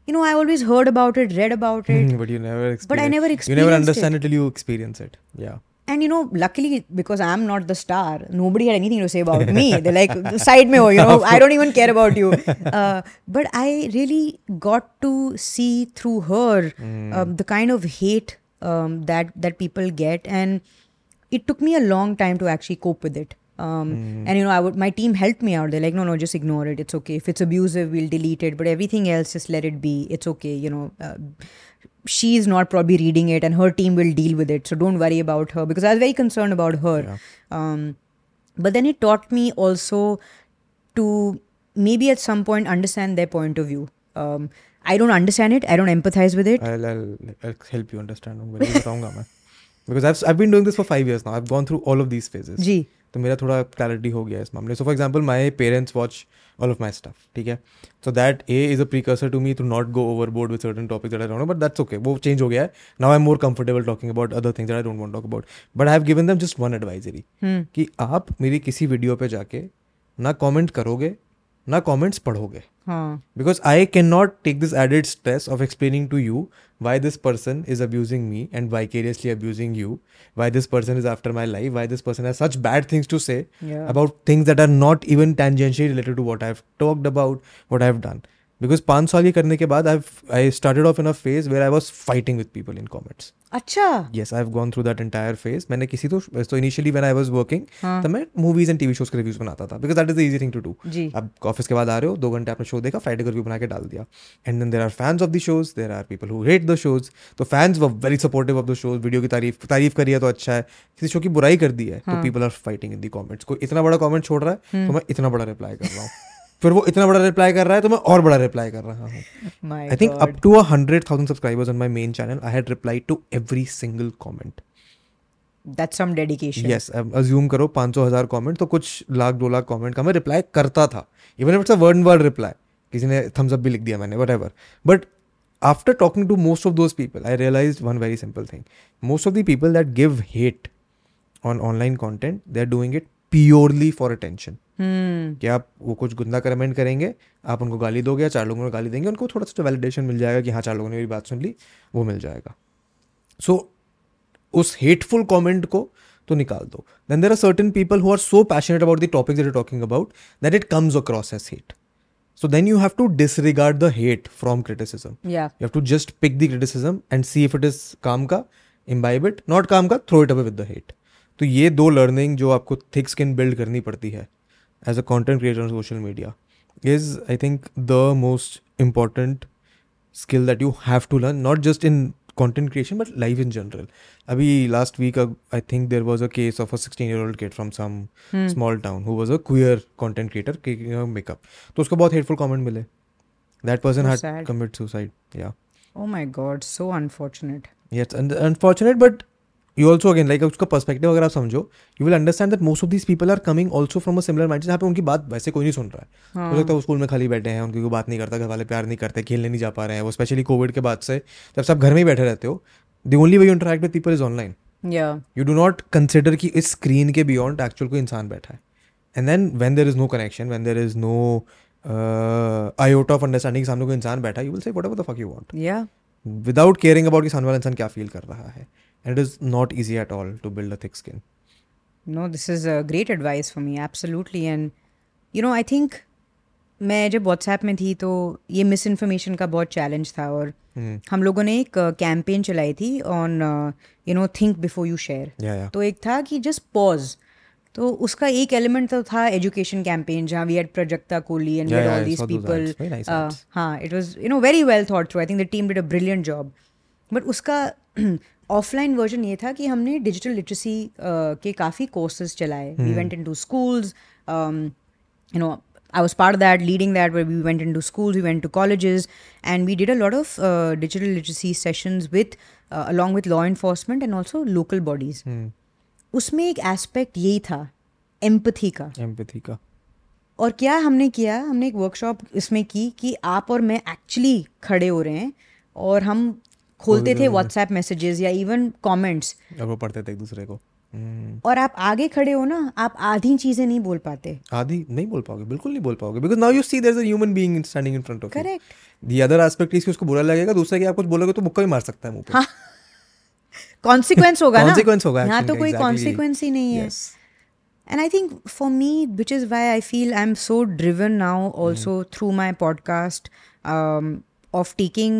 you know i always heard about it read about it. But you never experience But I never experienced you never understand it. it. till you experience it. Yeah. And you know luckily because i'm not the star nobody had anything to say about me. They're like side me oh you [LAUGHS] know i don't even care about you. [LAUGHS] Uh, but i really got to see through her um, the kind of hate um, that that people get. And it took me a long time to actually cope with it um, mm. And you know, I would my team helped me out. They're like, no, no, just ignore it. It's okay. If it's abusive, we'll delete it. But everything else, just let it be. It's okay. You know, uh, she is not probably reading it, and her team will deal with it. So don't worry about her because I was very concerned about her. Yeah. Um, but then it taught me also to maybe at some point understand their point of view. Um, I don't understand it. I don't empathize with it. I'll, I'll, I'll help you understand. [LAUGHS] because I've I've been doing this for five years now. I've gone through all of these phases. Gee. तो मेरा थोड़ा clarity हो गया इस मामले। So for example my parents watch all of my stuff ठीक है? So that a is a precursor to me to not go overboard with certain topic that I don't but that's okay वो change हो गया है। Now I am more comfortable talking about other things I don't want talk about but I have given them just one advisory कि आप मेरी किसी video पर जाके ना कॉमेंट करोगे ना कमेंट्स पढ़ोगे हाँ because I cannot take this added stress of explaining to you why this person is abusing me and vicariously abusing you, why this person is after my life, why this person has such bad things to say Yeah. about things that are not even tangentially related to what I've talked about, what I've done. Because पाँच साल ये करने के बाद I've I started off in a phase where I was fighting with people in comments. अच्छा। Yes, I've gone through that entire phase. मैंने किसी तो तो initially when I was working, तब मैं movies and TV shows के reviews बनाता था because that is the easy thing to do. जी। अब ऑफ़िस के बाद आ रहे हो दो घंटे आपने शो देखा फ्राइडे को रिव्यू बना के डाल दिया. And then there are fans of the shows there are people who hate the shows तो fans were very supportive of the shows video की तारीफ़ तारीफ़ करी है तो अच्छा है. किसी शो की बुराई कर दी है तो people are fighting in the comments कोई इतना बड़ा कॉमेंट छोड़ रहा है तो मैं इतना बड़ा रिप्लाई कर रहा हूँ. [LAUGHS] फिर वो इतना बड़ा रिप्लाई कर रहा है तो मैं और बड़ा रिप्लाई कर रहा हूँ। I think think God. up to a hundred thousand subscribers on my main channel, I had replied to every single comment. that's some dedication. Yes, assume करो 500 हज़ार कमेंट तो कुछ लाख दो लाख कॉमेंट का मैं रिप्लाई करता था। Even if it's a word word reply किसी ने थम्स अप भी लिख दिया मैंने whatever but after talking to most of those people I realise one very simple thing most of the people that give hate on online content they are doing it purely for attention कि आप वो कुछ गुंदा comment करेंगे आप उनको गाली दोगे या चार लोगों को गाली देंगे उनको थोड़ा सा वैलिडेशन मिल जाएगा कि हाँ चार लोगों ने मेरी बात सुन ली वो मिल जाएगा। सो so, उस हेटफुल कॉमेंट को तो निकाल दो। Then there are certain people who are so passionate about the topic that talking about that it comes across as hate so then you have to disregard the hate from criticism you have to just pick the criticism and see if it is काम का imbibe it. Not काम का throw it away with the hate. तो ये दो learning जो आपको thick skin build करनी पड़ती है As a content creator on social media is I think the most important skill that you have to learn not just in content creation but life in general अभी last week uh, I think there was a case of a 16 year old kid from some small town who was a queer content creator making a makeup तो उसको बहुत hateful comment मिले that person So had sad. commit suicide yeah oh my god so unfortunate yes and unfortunate but you also again like उसका perspective अगर आप समझो you will understand that most of these people are coming also from a similar mind जहाँ पे उनकी बात वैसे कोई नहीं सुन रहा है। हो सकता है वो स्कूल में खाली बैठे हैं उनकी कोई बात नहीं करता घर वाले प्यार नहीं करते खेलने नहीं जा पा रहे हैं वो स्पेशली कोविड के बाद से जब सब घर में ही बैठे रहते हो the only way you interact with people is online you do not consider कि इस स्क्रीन के बियॉन्ड एक्चुअल कोई इंसान बैठा है। And then when there is no connection when there is no iota of understanding सामने कोई इंसान बैठा you will say what the fuck you want without caring about कि सामने वाला इंसान क्या फील कर रहा है। And it is not easy at all to build a thick skin No, this is a great advice for me, absolutely. And you know, I think मैं जब व्हाट्सएप में थी तो ये मिस इन्फॉर्मेशन का बहुत चैलेंज था और हम लोगों ने एक कैंपेन चलाई थी on you know think before you share तो एक था कि जस्ट पॉज तो उसका एक एलिमेंट तो था एजुकेशन कैंपेन जहाँ we had Prajakta Koli and all these people. हाँ it was you know very well thought through I think the team did a brilliant job but उसका [CLEARS THROAT] ऑफलाइन वर्जन ये था कि हमने डिजिटल लिटरेसी के काफ़ी courses चलाए। We went into schools you know I was part that leading that we went into school we went to colleges and we did a lot of digital literacy sessions with along with law enforcement and also local bodies उसमें एक aspect यही था empathy का। Empathy का। और क्या हमने किया हमने एक वर्कशॉप इसमें की कि आप और मैं एक्चुअली खड़े हो रहे हैं और हम खोलते थे व्हाट्सएप मैसेजेस या इवन कमेंट्स और वो पढ़ते थे एक दूसरे को। हम्म, और आप आगे खड़े हो ना आप आधी चीज़ें नहीं बोल पाते। आधी नहीं बोल पाओगे बिल्कुल नहीं बोल पाओगे। Because now you see there is a human being standing in front of you Correct. The other aspect is कि उसको बुरा लगेगा दूसरा कि आप कुछ बोलोगे तो मुक्का भी मार सकता है मुँह पे। कॉन्सिक्वेंस होगा ना। Consequence होगा यहाँ तो कोई. कॉन्सिक्वेंस ही नहीं है. And I think for me, which is why I feel I'm so driven now, also through my podcast, um, of taking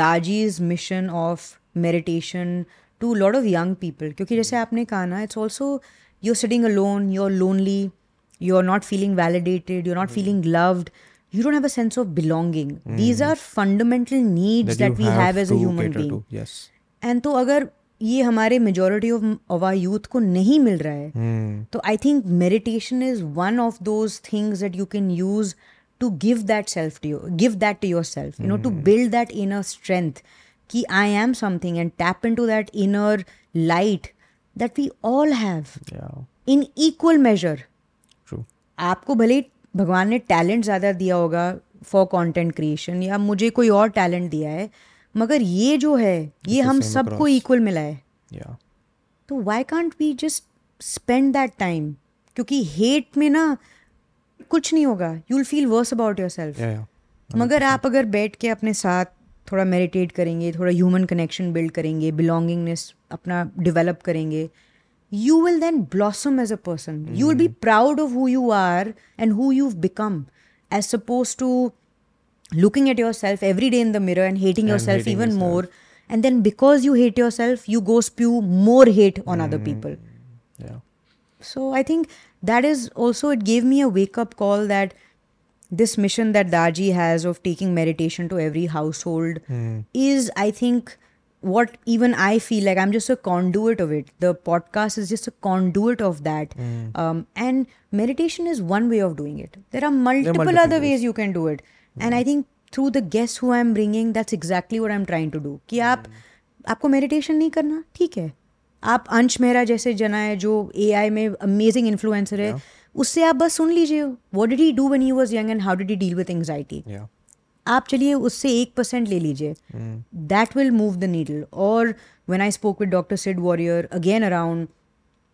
Daji's mission of meditation to a lot of young people. क्योंकि जैसे आपने कहा ना, it's also you're sitting alone, you're lonely, you're not feeling validated, you're not feeling loved. You don't have a sense of belonging. These are fundamental needs that, you we have as a to human cater being. to. Yes. And तो अगर ये हमारे majority of of our youth को नहीं मिल रहा है Hmm. तो I think meditation is one of those things that you can use to give that self to give that to yourself you know to build that inner strength कि I am something and tap into that inner light that we all have yeah. in equal measure. true. आपको भले भगवान ने talent ज़्यादा दिया होगा for content creation या मुझे कोई और टैलेंट दिया है मगर ये जो है ये हम सबको इक्वल मिला है। Yeah. तो why can't we just spend that time क्योंकि हेट में ना कुछ नहीं होगा। You will feel worse about yourself मगर आप अगर बैठ के अपने साथ थोड़ा मेडिटेट करेंगे थोड़ा ह्यूमन कनेक्शन बिल्ड करेंगे बिलोंगिंगनेस अपना डिवेलप करेंगे you will then blossom as a person you will be proud of who you are and who you become as suppose to looking at yourself every day in the mirror and hating yourself even more and then because you hate yourself you goes spew more hate on other people so I think that is also, it gave me a wake up call that this mission that Daji has of taking meditation to every household is, I think, what even I feel like I'm just a conduit of it. The podcast is just a conduit of that. Um, and meditation is one way of doing it. There are multiple, multiple other ways. ways you can do it. And I think through the guests who I'm bringing, that's exactly what I'm trying to do. कि आप आपको meditation नहीं करना ठीक है आप अंश मेहरा जैसे जना है जो ए आई में अमेजिंग इन्फ्लुएंसर है उससे आप बस सुन लीजिए। What did he do when you was young and how did he deal with anxiety आप चलिए उससे एक परसेंट ले लीजिए। That will move the needle और when I spoke with doctor Sid Warrier again around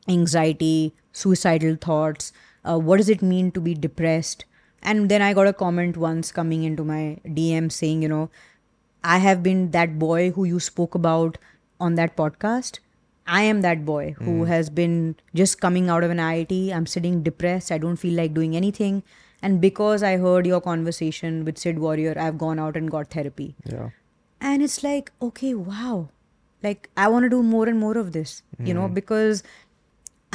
anxiety suicidal thoughts what is it mean to be depressed and then I got a comment once coming into my D M saying you know I have been that boy who you spoke about on that podcast I am that boy who has been just coming out of an IIT. I'm sitting depressed. I don't feel like doing anything. And because I heard your conversation with Sid Warrior, I've gone out and got therapy. yeah And it's like, okay, wow. Like, I want to do more and more of this, you know, because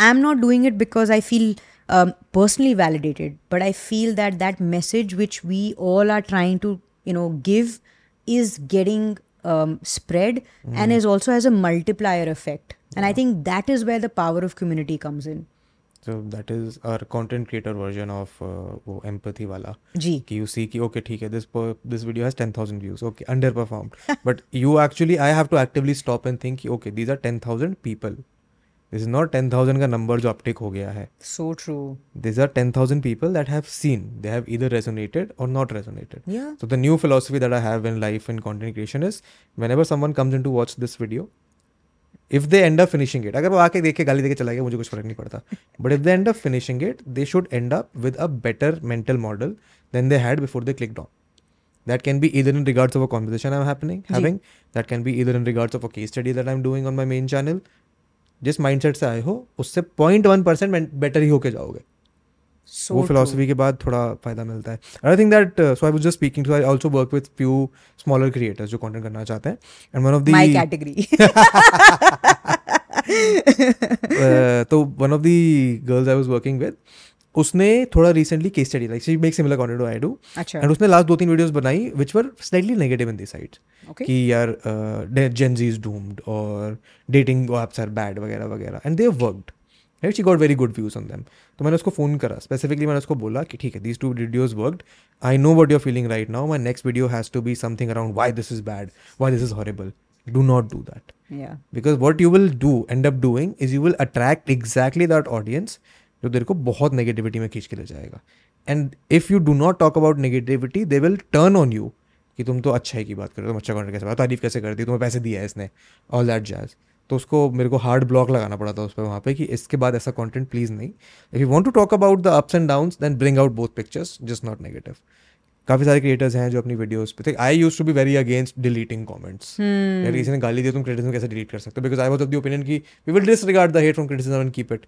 I'm not doing it because I feel um, personally validated, but I feel that that message which we all are trying to, you know, give is getting um, spread and is also has a multiplier effect And I think that is where the power of community comes in. so that is our content creator version of uh, वो empathy वाला जी कि you see कि okay ठीक है this per, this video has 10000 views okay underperformed [LAUGHS] but you actually I have to actively stop and think कि okay these are 10000 people this is not 10000 का number जो uptake हो गया है so true. these are 10000 people that have seen they have either resonated or not resonated Yeah. so the new philosophy that I have in life in content creation is whenever someone comes in to watch this video if they end of finishing it अगर वो आके देख के गाली देके चला गया मुझे कुछ फ़र्क नहीं पड़ता। But if they end of finishing it they should end up with a better mental model than they had before the click done that can be either in regards of a conversation I am happening having that can be either in regards of a case study that I am doing on my main channel जिस mindset से आए हो उससे point one percent better ही होके जाओगे। So वो philosophy के बाद थोड़ा फ़ायदा मिलता है। I think that so I was just speaking to I also work with few smaller creators जो कंटेंट करना चाहते हैं। And one of the My category. [LAUGHS] तो one of the girls I was working with उसने थोड़ा recently case study like she make similar content I do and उसने last दो तीन वीडियोस बनाई which were slightly negative in the side कि यार Gen ji is doomed और dating apps are bad वगैरह वगैरह। And they worked right she got very good views on them तो मैंने उसको फ़ोन करा. स्पेसिफिकली मैंने उसको बोला कि ठीक है these two videos worked I know what you're feeling right now my next video has to be something around why this is bad why this is horrible do not do that Yeah. Because what you will do end up doing is you will attract exactly that audience जो तेरे को बहुत negativity में खींच के ले जाएगा. And if you do not talk about negativity they will turn on you कि तुम तो अच्छा है की बात करो तुम अच्छा कंटेंट कैसे बात तारीफ़ कैसे कर दी तुम्हें पैसे दिया है इसने ऑल दैट जैज तो उसको मेरे को हार्ड ब्लॉक लगाना पड़ा था उस पर वहाँ पे कि इसके बाद ऐसा कंटेंट प्लीज़ नहीं। If you want to talk about the ups and downs then bring out both pictures just not negative काफ़ी सारे क्रिएटर्स हैं जो अपनी वीडियोस पे I used to be very against deleting comments यार किसी ने गाली दी तुम क्रिटिसिज्म कैसे डिलीट कर सकते हो? Because I was of the opinion की we will disregard the hate from criticism and keep it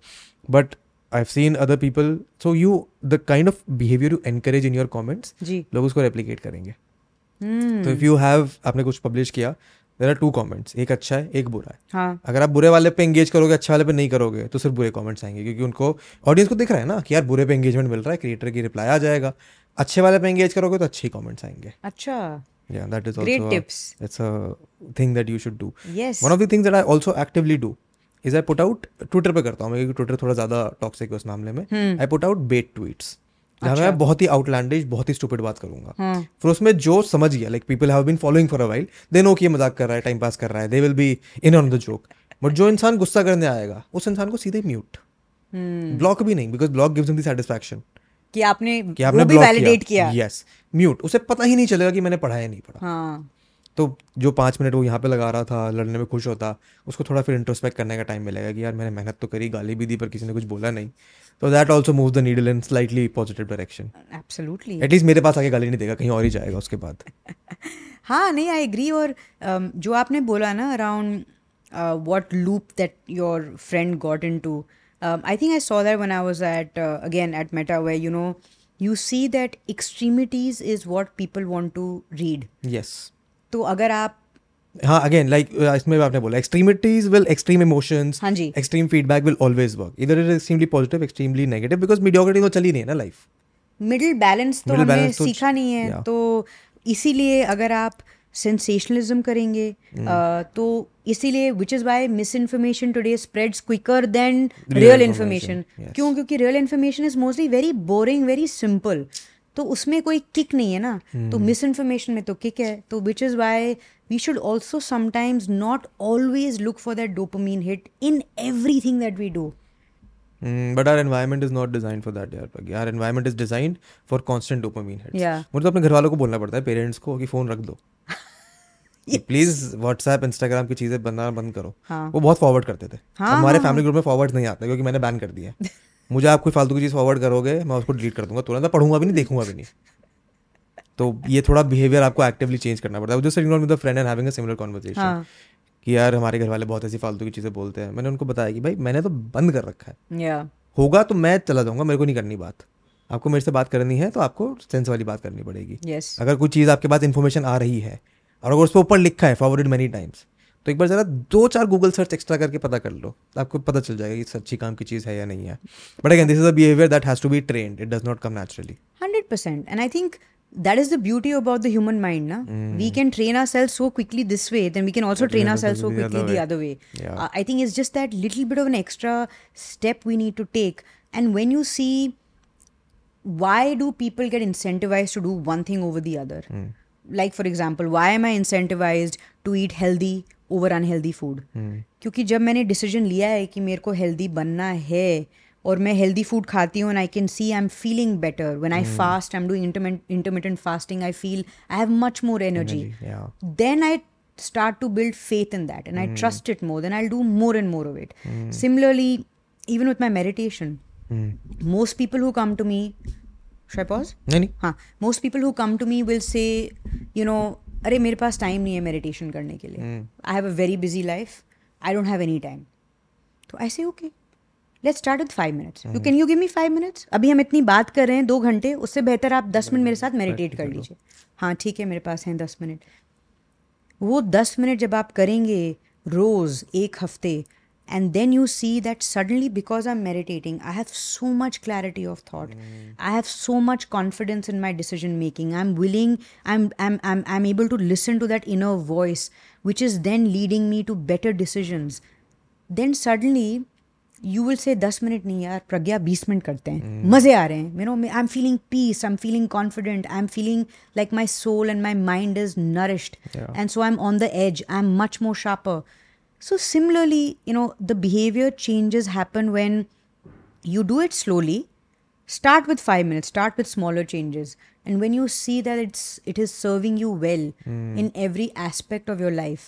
but I have seen other people so you the kind of behaviour you encourage in your comments लोग उसको replicate करेंगे। Hmm. तो if you have आपने कुछ publish किया there are to comments एक अच्छा है एक बुरा है। हाँ। अगर आप बुरे वाले पे एंगेज करोगे अच्छे वाले पे नहीं करोगे तो सिर्फ़ बुरे कमेंट्स आएँगे क्योंकि उनको ऑडियंस को दिख रहा है ना कि यार बुरे पे एंगेजमेंट मिल रहा है क्रिएटर की रिप्लाई आ जाएगा। अच्छे वाले पे एंगेज करोगे तो अच्छे कमेंट्स आएँगे। अच्छा। Yeah that is Great also tips. It's a thing that you should do yes. One of the things that I also actively do is I put out Twitter पे करता हूँ मैं क्योंकि ट्विटर थोड़ा ज़्यादा टॉक्सिक है उस मामले में। I put out bait tweets जहाँ मैं बहुत ही आउटलैंडिश बहुत ही स्टूपिड बात करूँगा। हाँ। फिर उसमें जो समझ गया like people have been following for a while they know कि ये मज़ाक कर रहा है टाइम पास कर रहा है they will be in on the joke but जो इंसान गुस्सा करने आएगा उस इंसान को सीधे म्यूट Hmm. ब्लॉक भी नहीं because block gives him the satisfaction कि आपने कि आपने वो भी वैलिडेट किया। यस म्यूट उसे पता ही नहीं चलेगा कि मैंने पढ़ा या नहीं पढ़ा। हाँ। तो जो पाँच मिनट वो यहाँ पे लगा रहा था लड़ने में खुश होता उसको थोड़ा फिर इंट्रोस्पेक्ट करने का टाइम मिलेगा कि यार मैंने मेहनत तो करी गाली भी दी पर किसी ने कुछ बोला नहीं। तो that also move the needle in slightly positive direction absolutely at least मेरे पास आके गाली नहीं देगा कहीं और ही जाएगा उसके बाद। [LAUGHS] हाँ नहीं आई एग्री और um, जो आपने बोला ना around loop that your friend got into um, i think i saw that when i was at uh, again at meta where you know you see that extremities is what people want to read. Yes तो अगर आप हाँ again like इसमें आपने बोला extremities will extreme emotions हाँ जी। Extreme feedback will always work इधर it extremely positive extremely negative because mediocrity तो चली नहीं है ना लाइफ मिडिल बैलेंस तो Middle हमने तो- सीखा नहीं है yeah. तो इसीलिए अगर आप सेंसेशनलिज्म करेंगे Hmm. uh, तो इसीलिए which is why misinformation today spreads quicker than real information क्यों क्योंकि real information is mostly very boring very simple तो उसमें कोई किक नहीं है ना? Hmm. तो मिस इन्फॉर्मेशन में तो किक है। तो which is why we should also sometimes not always look for that dopamine hit in everything that we do but our environment is not design for that यार our environment is design for constant dopamine Yeah. मुझे तो अपने घर वालों को बोलना पड़ता है पेरेंट्स को कि फ़ोन रख दो। प्लीज़ व्हाट्सएप इंस्टाग्राम की चीज़ें बनना बंद करो। हाँ। वो बहुत फॉरवर्ड करते थे। हाँ, हमारे हाँ, फैमिली ग्रुप में फॉरवर्ड नहीं आता क्योंकि मैंने बैन कर दिया है। [LAUGHS] मुझे आप कोई फालतू की चीज़ फॉरवर्ड करोगे मैं उसको डिलीट कर दूँगा तुरंत पढ़ूँगा भी नहीं देखूँगा भी नहीं। तो ये थोड़ा बिहेवियर आपको एक्टिवली चेंज करना पड़ता है। Just with friend and having a similar conversation कि यार हमारे घर वाले बहुत ऐसी फालतू की चीज़ें बोलते हैं। मैंने उनको बताया कि भाई मैंने तो बंद कर रखा है। होगा तो मैं चला जाऊँगा मेरे को नहीं करनी बात। आपको मेरे से बात करनी है तो आपको सेंस वाली बात करनी पड़ेगी। अगर कोई चीज़ आपके पास इन्फॉर्मेशन आ रही है और अगर उस पर ऊपर लिखा है फॉरवर्डेड मेनी टाइम्स तो एक बार ज़रा दो चार गूगल सर्च एक्स्ट्रा करके पता कर लो आपको पता चल जाएगा कि सच्ची काम की चीज़ है या नहीं है but again this is a behaviour that has to be trained it does not come naturally 100% and i think that is the beauty about the human mind na? we can train ourselves so quickly this way then we can also But we train have to ourselves so do the quickly other the way. other way Yeah. Uh, i think it's just that little bit of an extra step we need to take and when you see why do people get incentivized to do one thing over the other like for example why am i incentivized to eat healthy over unhealthy food क्योंकि जब मैंने decision लिया है कि मेरे को healthy बनना है और मैं हेल्दी फूड खाती हूँ and I can see I am feeling better when I fast I am doing intermediate fasting I feel I have much more energy yeah. then I start to build faith in that and I trust it more, then I'll do more and more of it. Similarly, even with my meditation, most people who come to me, should I pause? नहीं नहीं। हाँ most people who come to me will say, you know, अरे मेरे पास time नहीं है meditation करने के लिए। I have a very busy life I don't have any time तो I say okay let's start with five minutes you can you give me five minutes अभी हम इतनी बात कर रहे हैं दो घंटे उससे बेहतर आप दस मिनट मेरे साथ मेडिटेट कर लीजिए। हाँ ठीक है मेरे पास हैं दस मिनट। वो दस मिनट जब आप करेंगे रोज एक हफ़्ते and then you see that suddenly because I am meditating I have so much clarity of thought I have so much confidence in my decision making I am willing I am I am I am able to listen to that inner voice which is then leading me to better decisions then suddenly you will say दस minute नहीं यार प्रज्ञा बीस minute करते हैं मजे आ रहे हैं you know I am feeling peace I am feeling confident I am feeling like my soul and my mind is nourished and so i'm on the edge i'm much more sharper so similarly you know the behavior changes happen when you do it slowly start with 5 minutes start with smaller changes and when you see that it's it is serving you well in every aspect of your life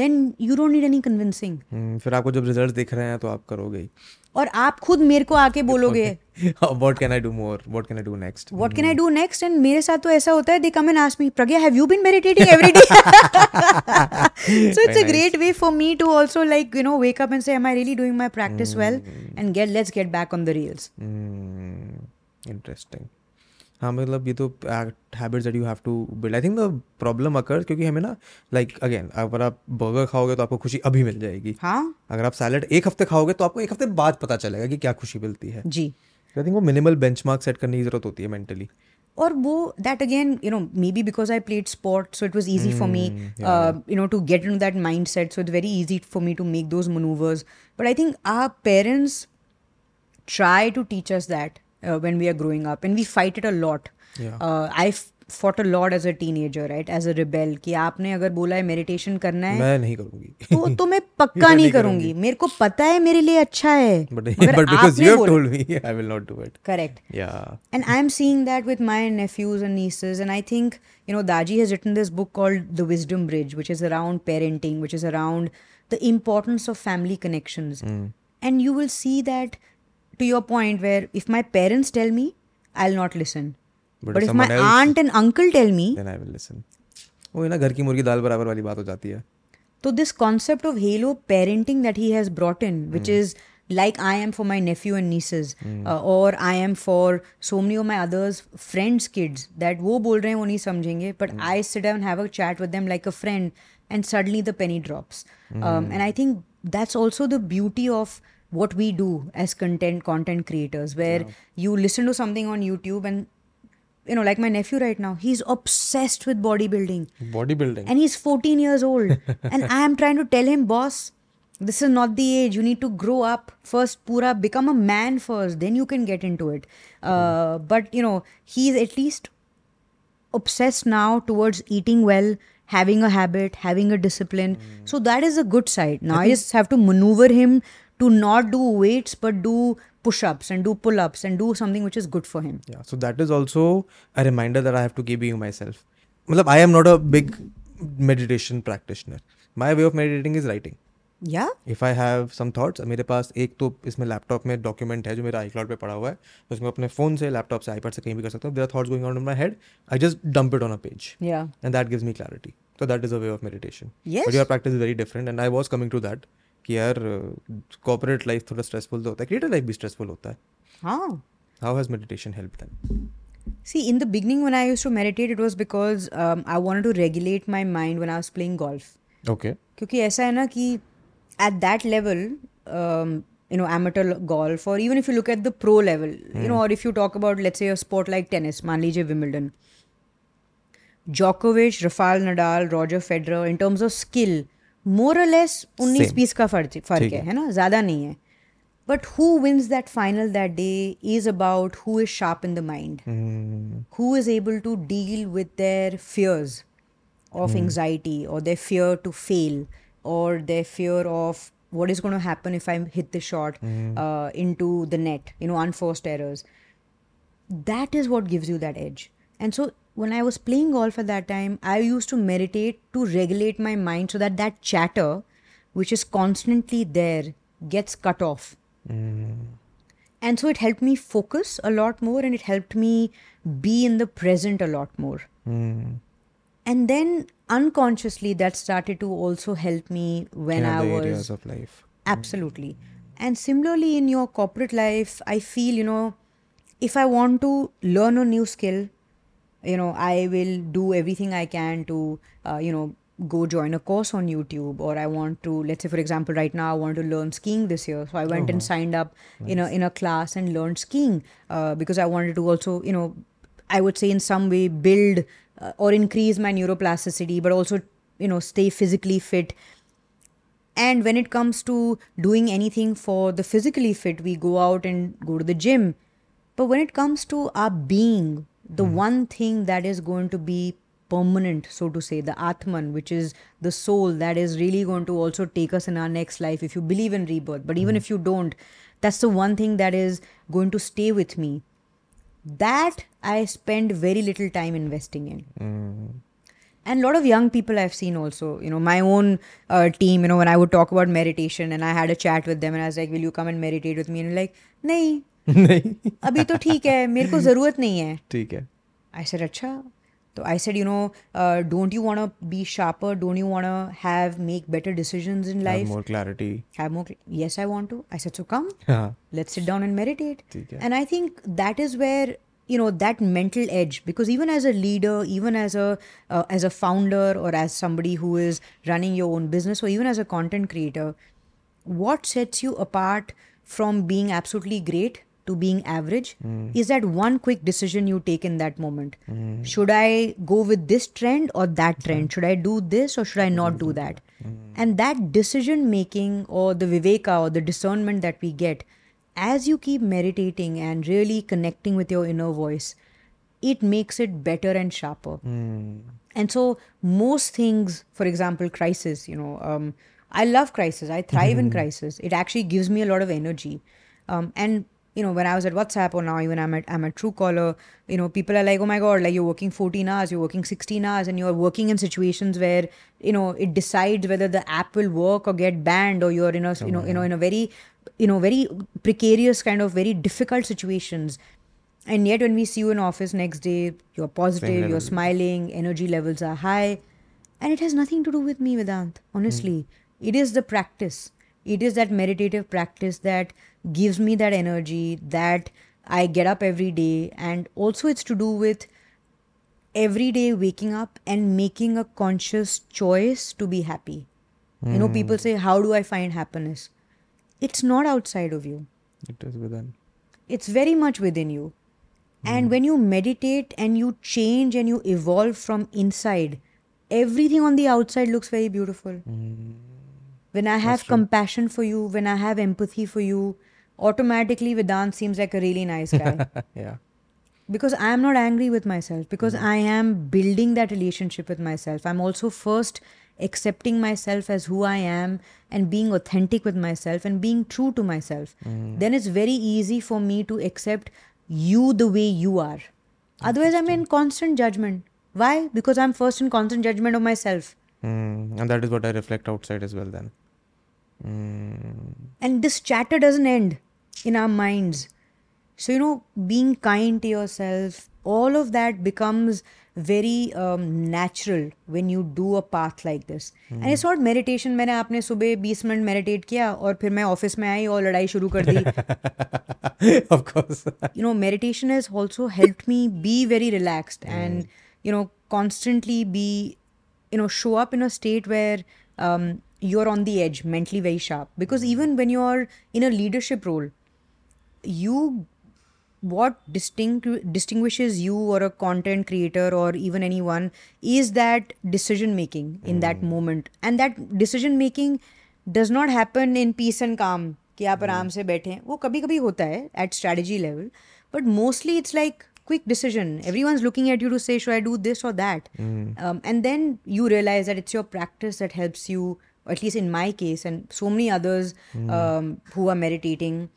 then you don't need any convincing हम्म, फिर आपको जब result दिख रहे हैं तो आप करोगे ही और आप खुद मेरे को आके बोलोगे what can I do more what can do next what can I do next and मेरे साथ तो ऐसा होता है they come and ask Pragya have you been meditating everyday so it's a great way for me to also like you know wake up and say am I really doing my practice well and get let's get back on the reels interesting हाँ मतलब ये तो habits that you have to build I think the problem occur क्योंकि हमें ना like again अगर आप burger खाओगे तो आपको खुशी अभी मिल जाएगी। हाँ। अगर आप सैलड एक हफ़्ते खाओगे तो आपको एक हफ़्ते बाद पता चलेगा कि क्या खुशी मिलती है। जी। आई थिंक वो मिनिमल बेंच सेट करने की ज़रूरत होती है मेंटली और वो that again you know maybe because I played sport so it was easy for me you know to get in that mindset so it very easy for me to make those manoeuvres but I think our parents try to teach us that uh, when we are growing up and we fight it a lot Yeah. uh, i f- fought a lot as a teenager, right? As a rebel कि आपने अगर बोला है meditation करना है मैं नहीं करूंगी तो तो [LAUGHS] मैं पक्का नहीं करूंगी मेरे को पता है मेरे लिए अच्छा है but [LAUGHS] मगर but because आपने you have बोला- told me [LAUGHS] I will not do it correct yeah and I'm seeing that with my nephews and nieces. And I think, you know, Daji has written this book called The Wisdom Bridge, which is around parenting, which is around the importance of family connections. And you will see that, to your point, where if my parents tell me, I'll not listen. But But, if if my someone else- aunt and uncle tell me, then I will listen वो है ना घर की मुर्गी दाल बराबर वाली बात हो जाती है So this concept of halo parenting that he has brought in, which is like I am for my nephew and nieces, uh, or I am for so many of my others friends' kids that वो बोल रहे हैं वो नहीं समझेंगे, but I sit down and have a chat with them like a friend, and suddenly the penny drops. Um, and I think that's also the beauty of what we do as content content creators where yeah. you listen to something on youtube and you know like my nephew right now he's obsessed with bodybuilding. Bodybuilding? And he's 14 years old. [LAUGHS] And i am trying to tell him boss this is not the age. You need to grow up. First pura become a man first. Then you can get into it. Uh, mm. but you know he's at least obsessed now towards eating well having a habit having a discipline. Mm. so that is a good side. Now i, I just have to maneuver him to not do weights but do push-ups and do pull-ups and do something which is good for him yeah so that is also a reminder that i have to keep being myself मतलब i am not a big meditation practitioner my way of meditating is writing yeah if I have some thoughts मेरे पास एक तो इसमें laptop में document है जो मेरा आई cloud पे पड़ा हुआ है उसमें अपने फ़ोन से लैपटॉप से आईपैड से कहीं भी कर सकता हूँ there thoughts going on in my head I just dump it on a page yeah and that gives me clarity तो that is a way of meditation Yes. But your practice is very different and I was coming to that कि यार corporate life थोड़ा stressful तो होता है creative life भी stressful होता है huh how has meditation help See, in the beginning, when I used to meditate, it was because um, I wanted to regulate my mind when I was playing golf. Okay क्योंकि ऐसा है ना कि at that level, um, you know, amateur l- golf, or even if you look at the pro level, you know, or if you talk about, let's say, a sport like tennis, मान लीजिए Wimbledon, Djokovic, Rafael Nadal, Roger Federer, in terms of skill, more or less 19 Same. बीस का फर्क फर्क ठीक है है। है ना ज़्यादा नहीं है But who wins that final that day is about who is sharp in the mind, who is able to deal with their fears of anxiety or their fear to fail or their fear of what is going to happen if I hit the shot uh, into the net, you know, unforced errors. That is what gives you that edge. And so when I was playing golf at that time, I used to meditate to regulate my mind so that that chatter, which is constantly there, gets cut off. Mm. And so it helped me focus a lot more and it helped me be in the present a lot more. Mm. And then unconsciously, that started to also help me when I was. areas of life mm. Absolutely. And similarly, in your corporate life, I feel, you know, if I want to learn a new skill, you know, I will do everything I can to, uh, you know, go join a course on YouTube, or I want to, let's say, for example, right now I want to learn skiing this year, so I went and signed up in a in a class and learned skiing uh, because I wanted to also, you know, I would say in some way build uh, or increase my neuroplasticity, but also, you know, stay physically fit. And when it comes to doing anything for the physically fit, we go out and go to the gym. But when it comes to our being, the hmm. one thing that is going to be permanent, so to say, the Atman, which is the soul that is really going to also take us in our next life, if you believe in rebirth. But even hmm. if you don't, that's the one thing that is going to stay with me. That I spend very little time investing in hmm. and a lot of young people I've seen also. You know, my own uh, team. You know, when I would talk about meditation, and I had a chat with them, and I was like, "Will you come and meditate with me?" And they're like, "नहीं, अभी तो ठीक है मेरे को ज़रूरत नहीं है। ठीक है। आई सेड अच्छा. तो I said you know don't you want to be sharper don't you want to have make better decisions in life more clarity have more yes I want to I said so come let's sit down and meditate and I think that is where you know that mental edge because even as a leader even as a as a founder और as somebody who is running your own business और even as a content creator what sets you apart from being absolutely great to being average hmm. is that one quick decision you take in that moment hmm. should i go with this trend or that hmm. trend should i do this or should i not do that and that decision making or the viveka or the discernment that we get as you keep meditating and really connecting with your inner voice it makes it better and sharper. And so, most things, for example, crisis, you know, um, I love crisis. I thrive in [LAUGHS] crisis. It actually gives me a lot of energy. Um, and you know, when I was at WhatsApp or now even I'm at I'm at Truecaller, you know, people are like, oh my god, like you're working 14 hours, you're working 16 hours, and you're working in situations where you know it decides whether the app will work or get banned, or you're in a you know you know in a very you know very precarious kind of very difficult situations. And yet, when we see you in office next day, you're positive, you're smiling, energy levels are high, and it has nothing to do with me, Vedant. Honestly, hmm. it is the practice. It is that meditative practice that gives me that energy that I get up every day, and also it's to do with every day waking up and making a conscious choice to be happy. You know, hmm. people say, How do I find happiness? It's not outside of you It is within. it's very much within you and hmm. when you meditate and you change and you evolve from inside everything on the outside looks very beautiful hmm. When i have compassion for you when i have empathy for you automatically vedant seems like a really nice guy [LAUGHS] yeah. because I am not angry with myself, because I am building that relationship with myself. I'm also first accepting myself as who I am and being authentic with myself and being true to myself. Then it's very easy for me to accept you the way you are. Otherwise, I'm in constant judgment. Why? Because I'm first in constant judgment of myself. Mm. And that is what I reflect outside as well then. Mm. And this chatter doesn't end in our minds. So, you know, being kind to yourself, all of that becomes very um, natural when you do a path like this. And it's not meditation. मैंने आपने सुबह 20 minute meditate किया और फिर मैं office में आई और लड़ाई शुरू कर दी [LAUGHS] of course. you know meditation has also helped me be very relaxed and you know constantly be you know show up in a state where um, you're on the edge mentally very sharp because even when you're in a leadership role you what distinct distinguishes you or a content creator or even anyone is that decision making in that moment and that decision making does not happen in peace and calm कि आप आराम से बैठे हैं वो कभी कभी होता है at strategy level but mostly it's like quick decision everyone's looking at you to say should i do this or that um, and then you realize that it's your practice that helps you or at least in my case and so many others um, who are meditating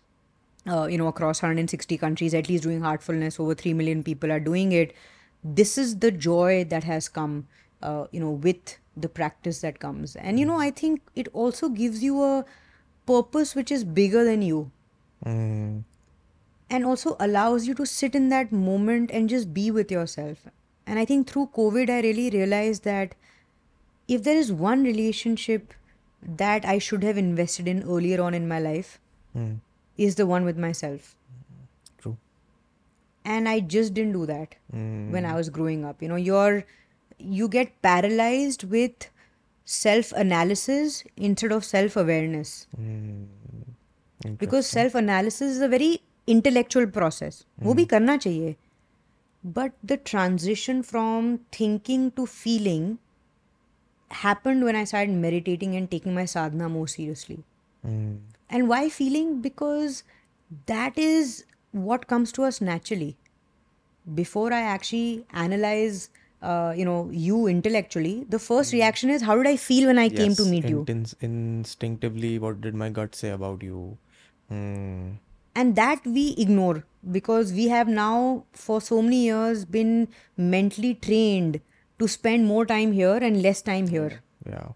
uh, you know, across 160 countries, at least doing heartfulness, over 3 million people are doing it. This is the joy that has come, uh, you know, with the practice that comes. And, you know, I think it also gives you a purpose which is bigger than you Mm. and also allows you to sit in that moment and just be with yourself. And I think through COVID, I really realized that if there is one relationship that I should have invested in earlier on in my life, Mm. is the one with myself. True. and i just didn't do that Mm. when i was growing up you know you're you get paralyzed with self analysis instead of self awareness Mm. because self analysis is a very intellectual process वो भी करना चाहिए but the transition from thinking to feeling happened when i started meditating and taking my sadhana more seriously Mm. and why feeling? Because that is what comes to us naturally. Before I actually analyze, uh, you know, you intellectually, the first reaction is, how did I feel when I came to Yes, meet you? intins- instinctively, what did my gut say about you? Mm. And that we ignore because we have now, for so many years, been mentally trained to spend more time here and less time here. Yeah.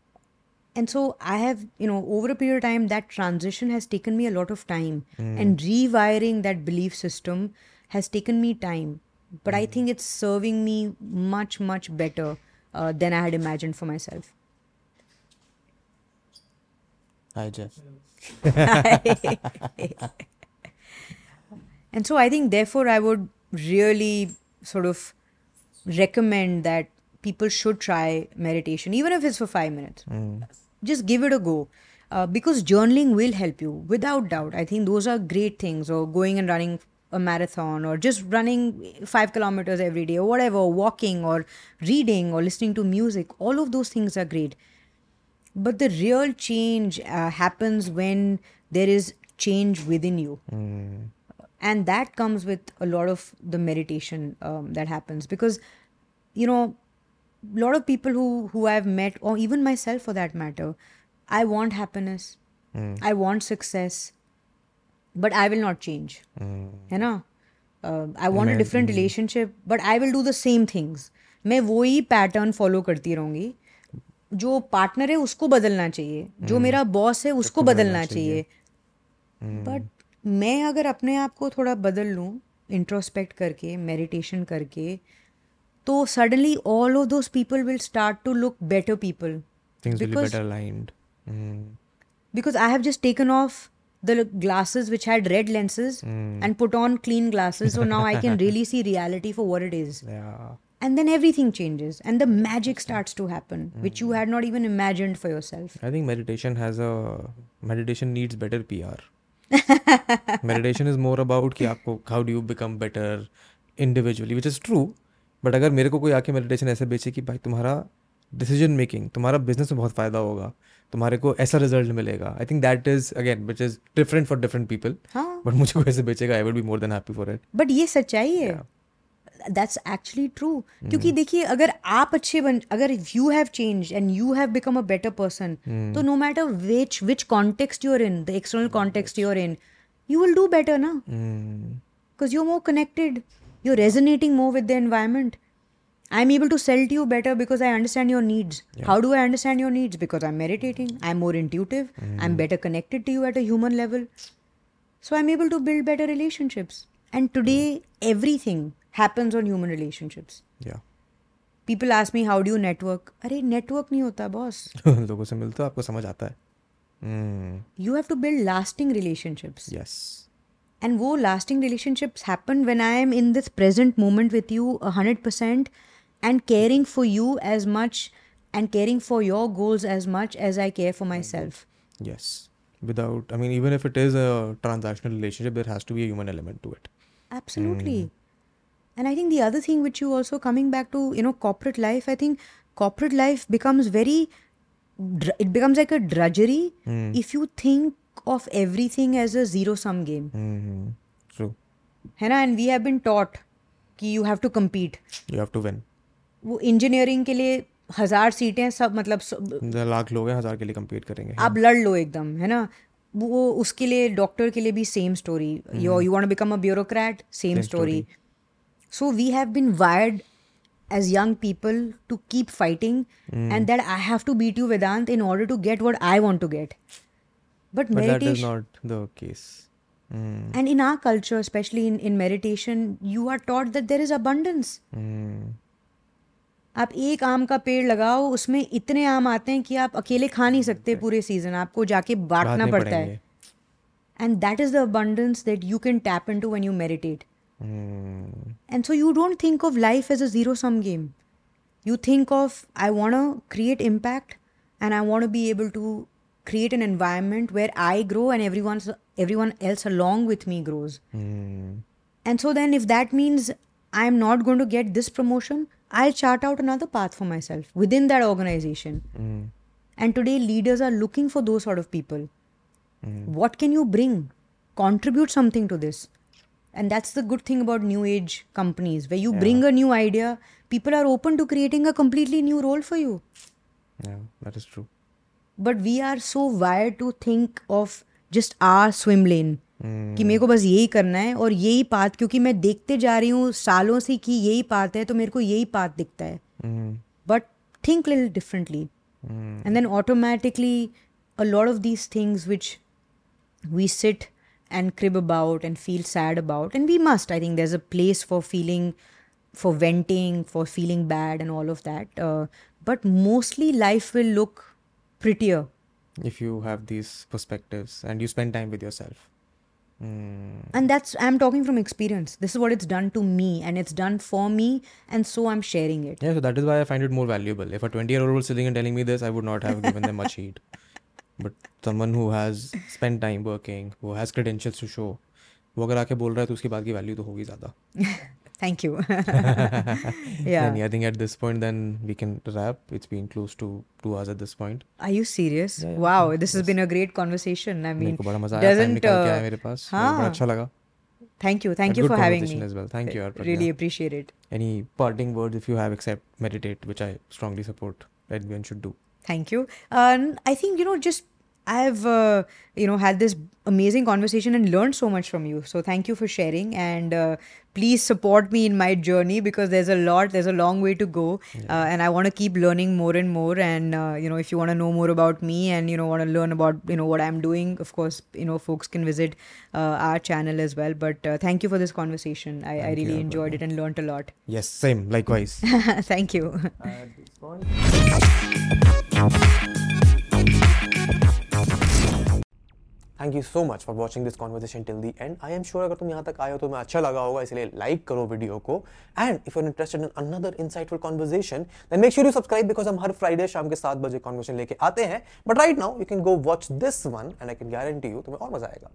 and so i have you know over a period of time that transition has taken me a lot of time and rewiring that belief system has taken me time but i think it's serving me much much better uh, than i had imagined for myself Hi, Jeff. [LAUGHS] and so i think therefore i would really sort of recommend that people should try meditation even if it's for 5 minutes. Just give it a go. Uh, because journaling will help you without doubt. I think those are great things or going and running a marathon or just running 5 kilometers every day or whatever walking or reading or listening to music. All of those things are great. But the real change uh, happens when there is change within you. Mm. and that comes with a lot of the meditation um, that happens. Because you know lot of people who who i've met or even myself for that matter i want happiness. I want success but i will not change. है ना I want a different relationship but I will do the same things मैं वही pattern follow करती रहूँगी। जो partner है उसको बदलना चाहिए। जो मेरा बॉस है उसको बदलना चाहिए। बट मैं अगर अपने आप को थोड़ा बदल लूँ इंट्रोस्पेक्ट करके मेडिटेशन करके So suddenly all of those people will start to look better people. Things because, will better aligned. Hmm. Because I have just taken off the glasses which had red lenses hmm. and put on clean glasses. So now I can [LAUGHS] really see reality for what it is. Yeah. And then everything changes and the magic starts to happen, hmm. which you had not even imagined for yourself. I think meditation has a meditation needs better PR. [LAUGHS] meditation is more about ki how do you become better individually, which is true but अगर मेरे को कोई आके meditation ऐसे बेचे कि भाई तुम्हारा डिसीज़न मेकिंग तुम्हारा बिज़नेस में बहुत फ़ायदा होगा तुम्हारे को ऐसा रिज़ल्ट मिलेगा I think that is again which is different for different people but मुझे कोई ऐसे बेचेगा I would be more than happy for it but ये सच्चाई है। दैट्स एक्चुअली ट्रू क्योंकि देखिए अगर आप अच्छे बन अगर you have change and you have become a better person तो no matter which which context you're in the external context you're in you will do better ना because you're more connected. you're resonating more with the environment i'm able to sell to you better because i understand your needs how do i understand your needs because i'm meditating i'm more intuitive i'm better connected to you at a human level so i'm able to build better relationships and today everything happens on human relationships या people ask me how do you network अरे network नहीं होता boss [LAUGHS] लोगों से मिलते हो आपको समझ आता है Hmm. you have to build lasting relationships yes And wo lasting relationships happen when I am in this present moment with you a hundred percent and caring for you as much and caring for your goals as much as I care for myself. Yes. Without, I mean, even if it is a transactional relationship, there has to be a human element to it. Absolutely. Mm. And I think the other thing which you also coming back to, you know, corporate life, I think corporate life becomes very, it becomes like a drudgery mm. if you think of everything as a zero sum game. Mm-hmm. True. है ना and we have been taught कि you have to compete You have to win. वो engineering के लिए हजार सीटें सब मतलब सब- The लाख लोग हैं हजार के लिए compete करेंगे आप लड़ लो एकदम है ना वो उसके लिए डॉक्टर के लिए भी same story you you want become a bureaucrat same story so we have been wired as young people to keep fighting and that I have to beat you Vedant in order to get what I want to get. But, But that is meditation not the case. Mm. and in our culture, especially in, in meditation, you are taught that there is abundance. Mm. आप एक आम का पेड़ लगाओ उसमें इतने आम आते हैं कि आप अकेले खा नहीं सकते पूरे सीजन आपको जाके बांटना बांटने पड़ता पड़ेंगे। है and that is the abundance that you can tap into when you meditate Mm. and so you don't think of life as a zero sum game you think of i want to create impact and i want to be able to create an environment where i grow and everyone's everyone else along with me grows. Mm. and so then if that means i'm not going to get this promotion i'll chart out another path for myself within that organization. Mm. and today leaders are looking for those sort of people. What can you bring? Contribute something to this. And that's the good thing about new age companies. Where you bring a new idea people are open to creating a completely new role for you. Yeah, that is true. but we are so wired to think of just our swim lane कि मेरे को बस यही करना है और यही path क्योंकि मैं देखते जा रही हूँ सालों से कि यही पाथ है तो मेरे को यही पाथ दिखता है Mm. but think little differently and then automatically a lot of these things which we sit and crib about and feel sad about and we must i think there's a place for feeling for venting for feeling bad and all of that uh, but mostly life will look prettier If you have these perspectives and you spend time with yourself. Mm. and that's i'm talking from experience this is what it's done to me and it's done for me and so i'm sharing it Yeah, so that is why I find it more valuable. If a 20 year old was sitting and telling me this, I would not have given them much heed. [LAUGHS] But someone who has spent time working, who has credentials to show, वो अगर आके बोल रहा है तो उसकी बात की वैल्यू तो होगी ज़्यादा [LAUGHS] Thank you. [LAUGHS] yeah. And I think at this point, then we can wrap. It's been close to two hours at this point. Are you serious? Yeah, yeah. Wow, this yes. has been a great conversation. I mean, doesn't. Uh, thank you, thank you for having me. As well. Thank you, Arpana. Really appreciate it. Any parting words if you have, except meditate, which I strongly support. Everyone should do. Thank you. Um, I think you know just I've uh, you know had this amazing conversation and learned so much from you. So thank you for sharing and uh, please support me in my journey because there's a lot, there's a long way to go, uh, and I want to keep learning more and more. And uh, you know, if you want to know more about me and you know want to learn about you know what I'm doing, of course, you know folks can visit uh, our channel as well. But uh, thank you for this conversation. I, I Thank you, really Arpana. enjoyed it and learned a lot. Yes, same. Likewise. [LAUGHS] thank you. [LAUGHS] Thank you so much for watching this conversation till the end I am sure अगर तुम यहाँ तक आए हो तो मैं अच्छा लगा होगा, इसलिए लाइक करो वीडियो को. And if you're interested in another insightful conversation then make sure you subscribe because हम हर फ्राइडे शाम के सात बजे कॉन्वर्सेशन लेके आते हैं. But right now you can go watch this one and I can guarantee you तुम्हें और मज़ा आएगा.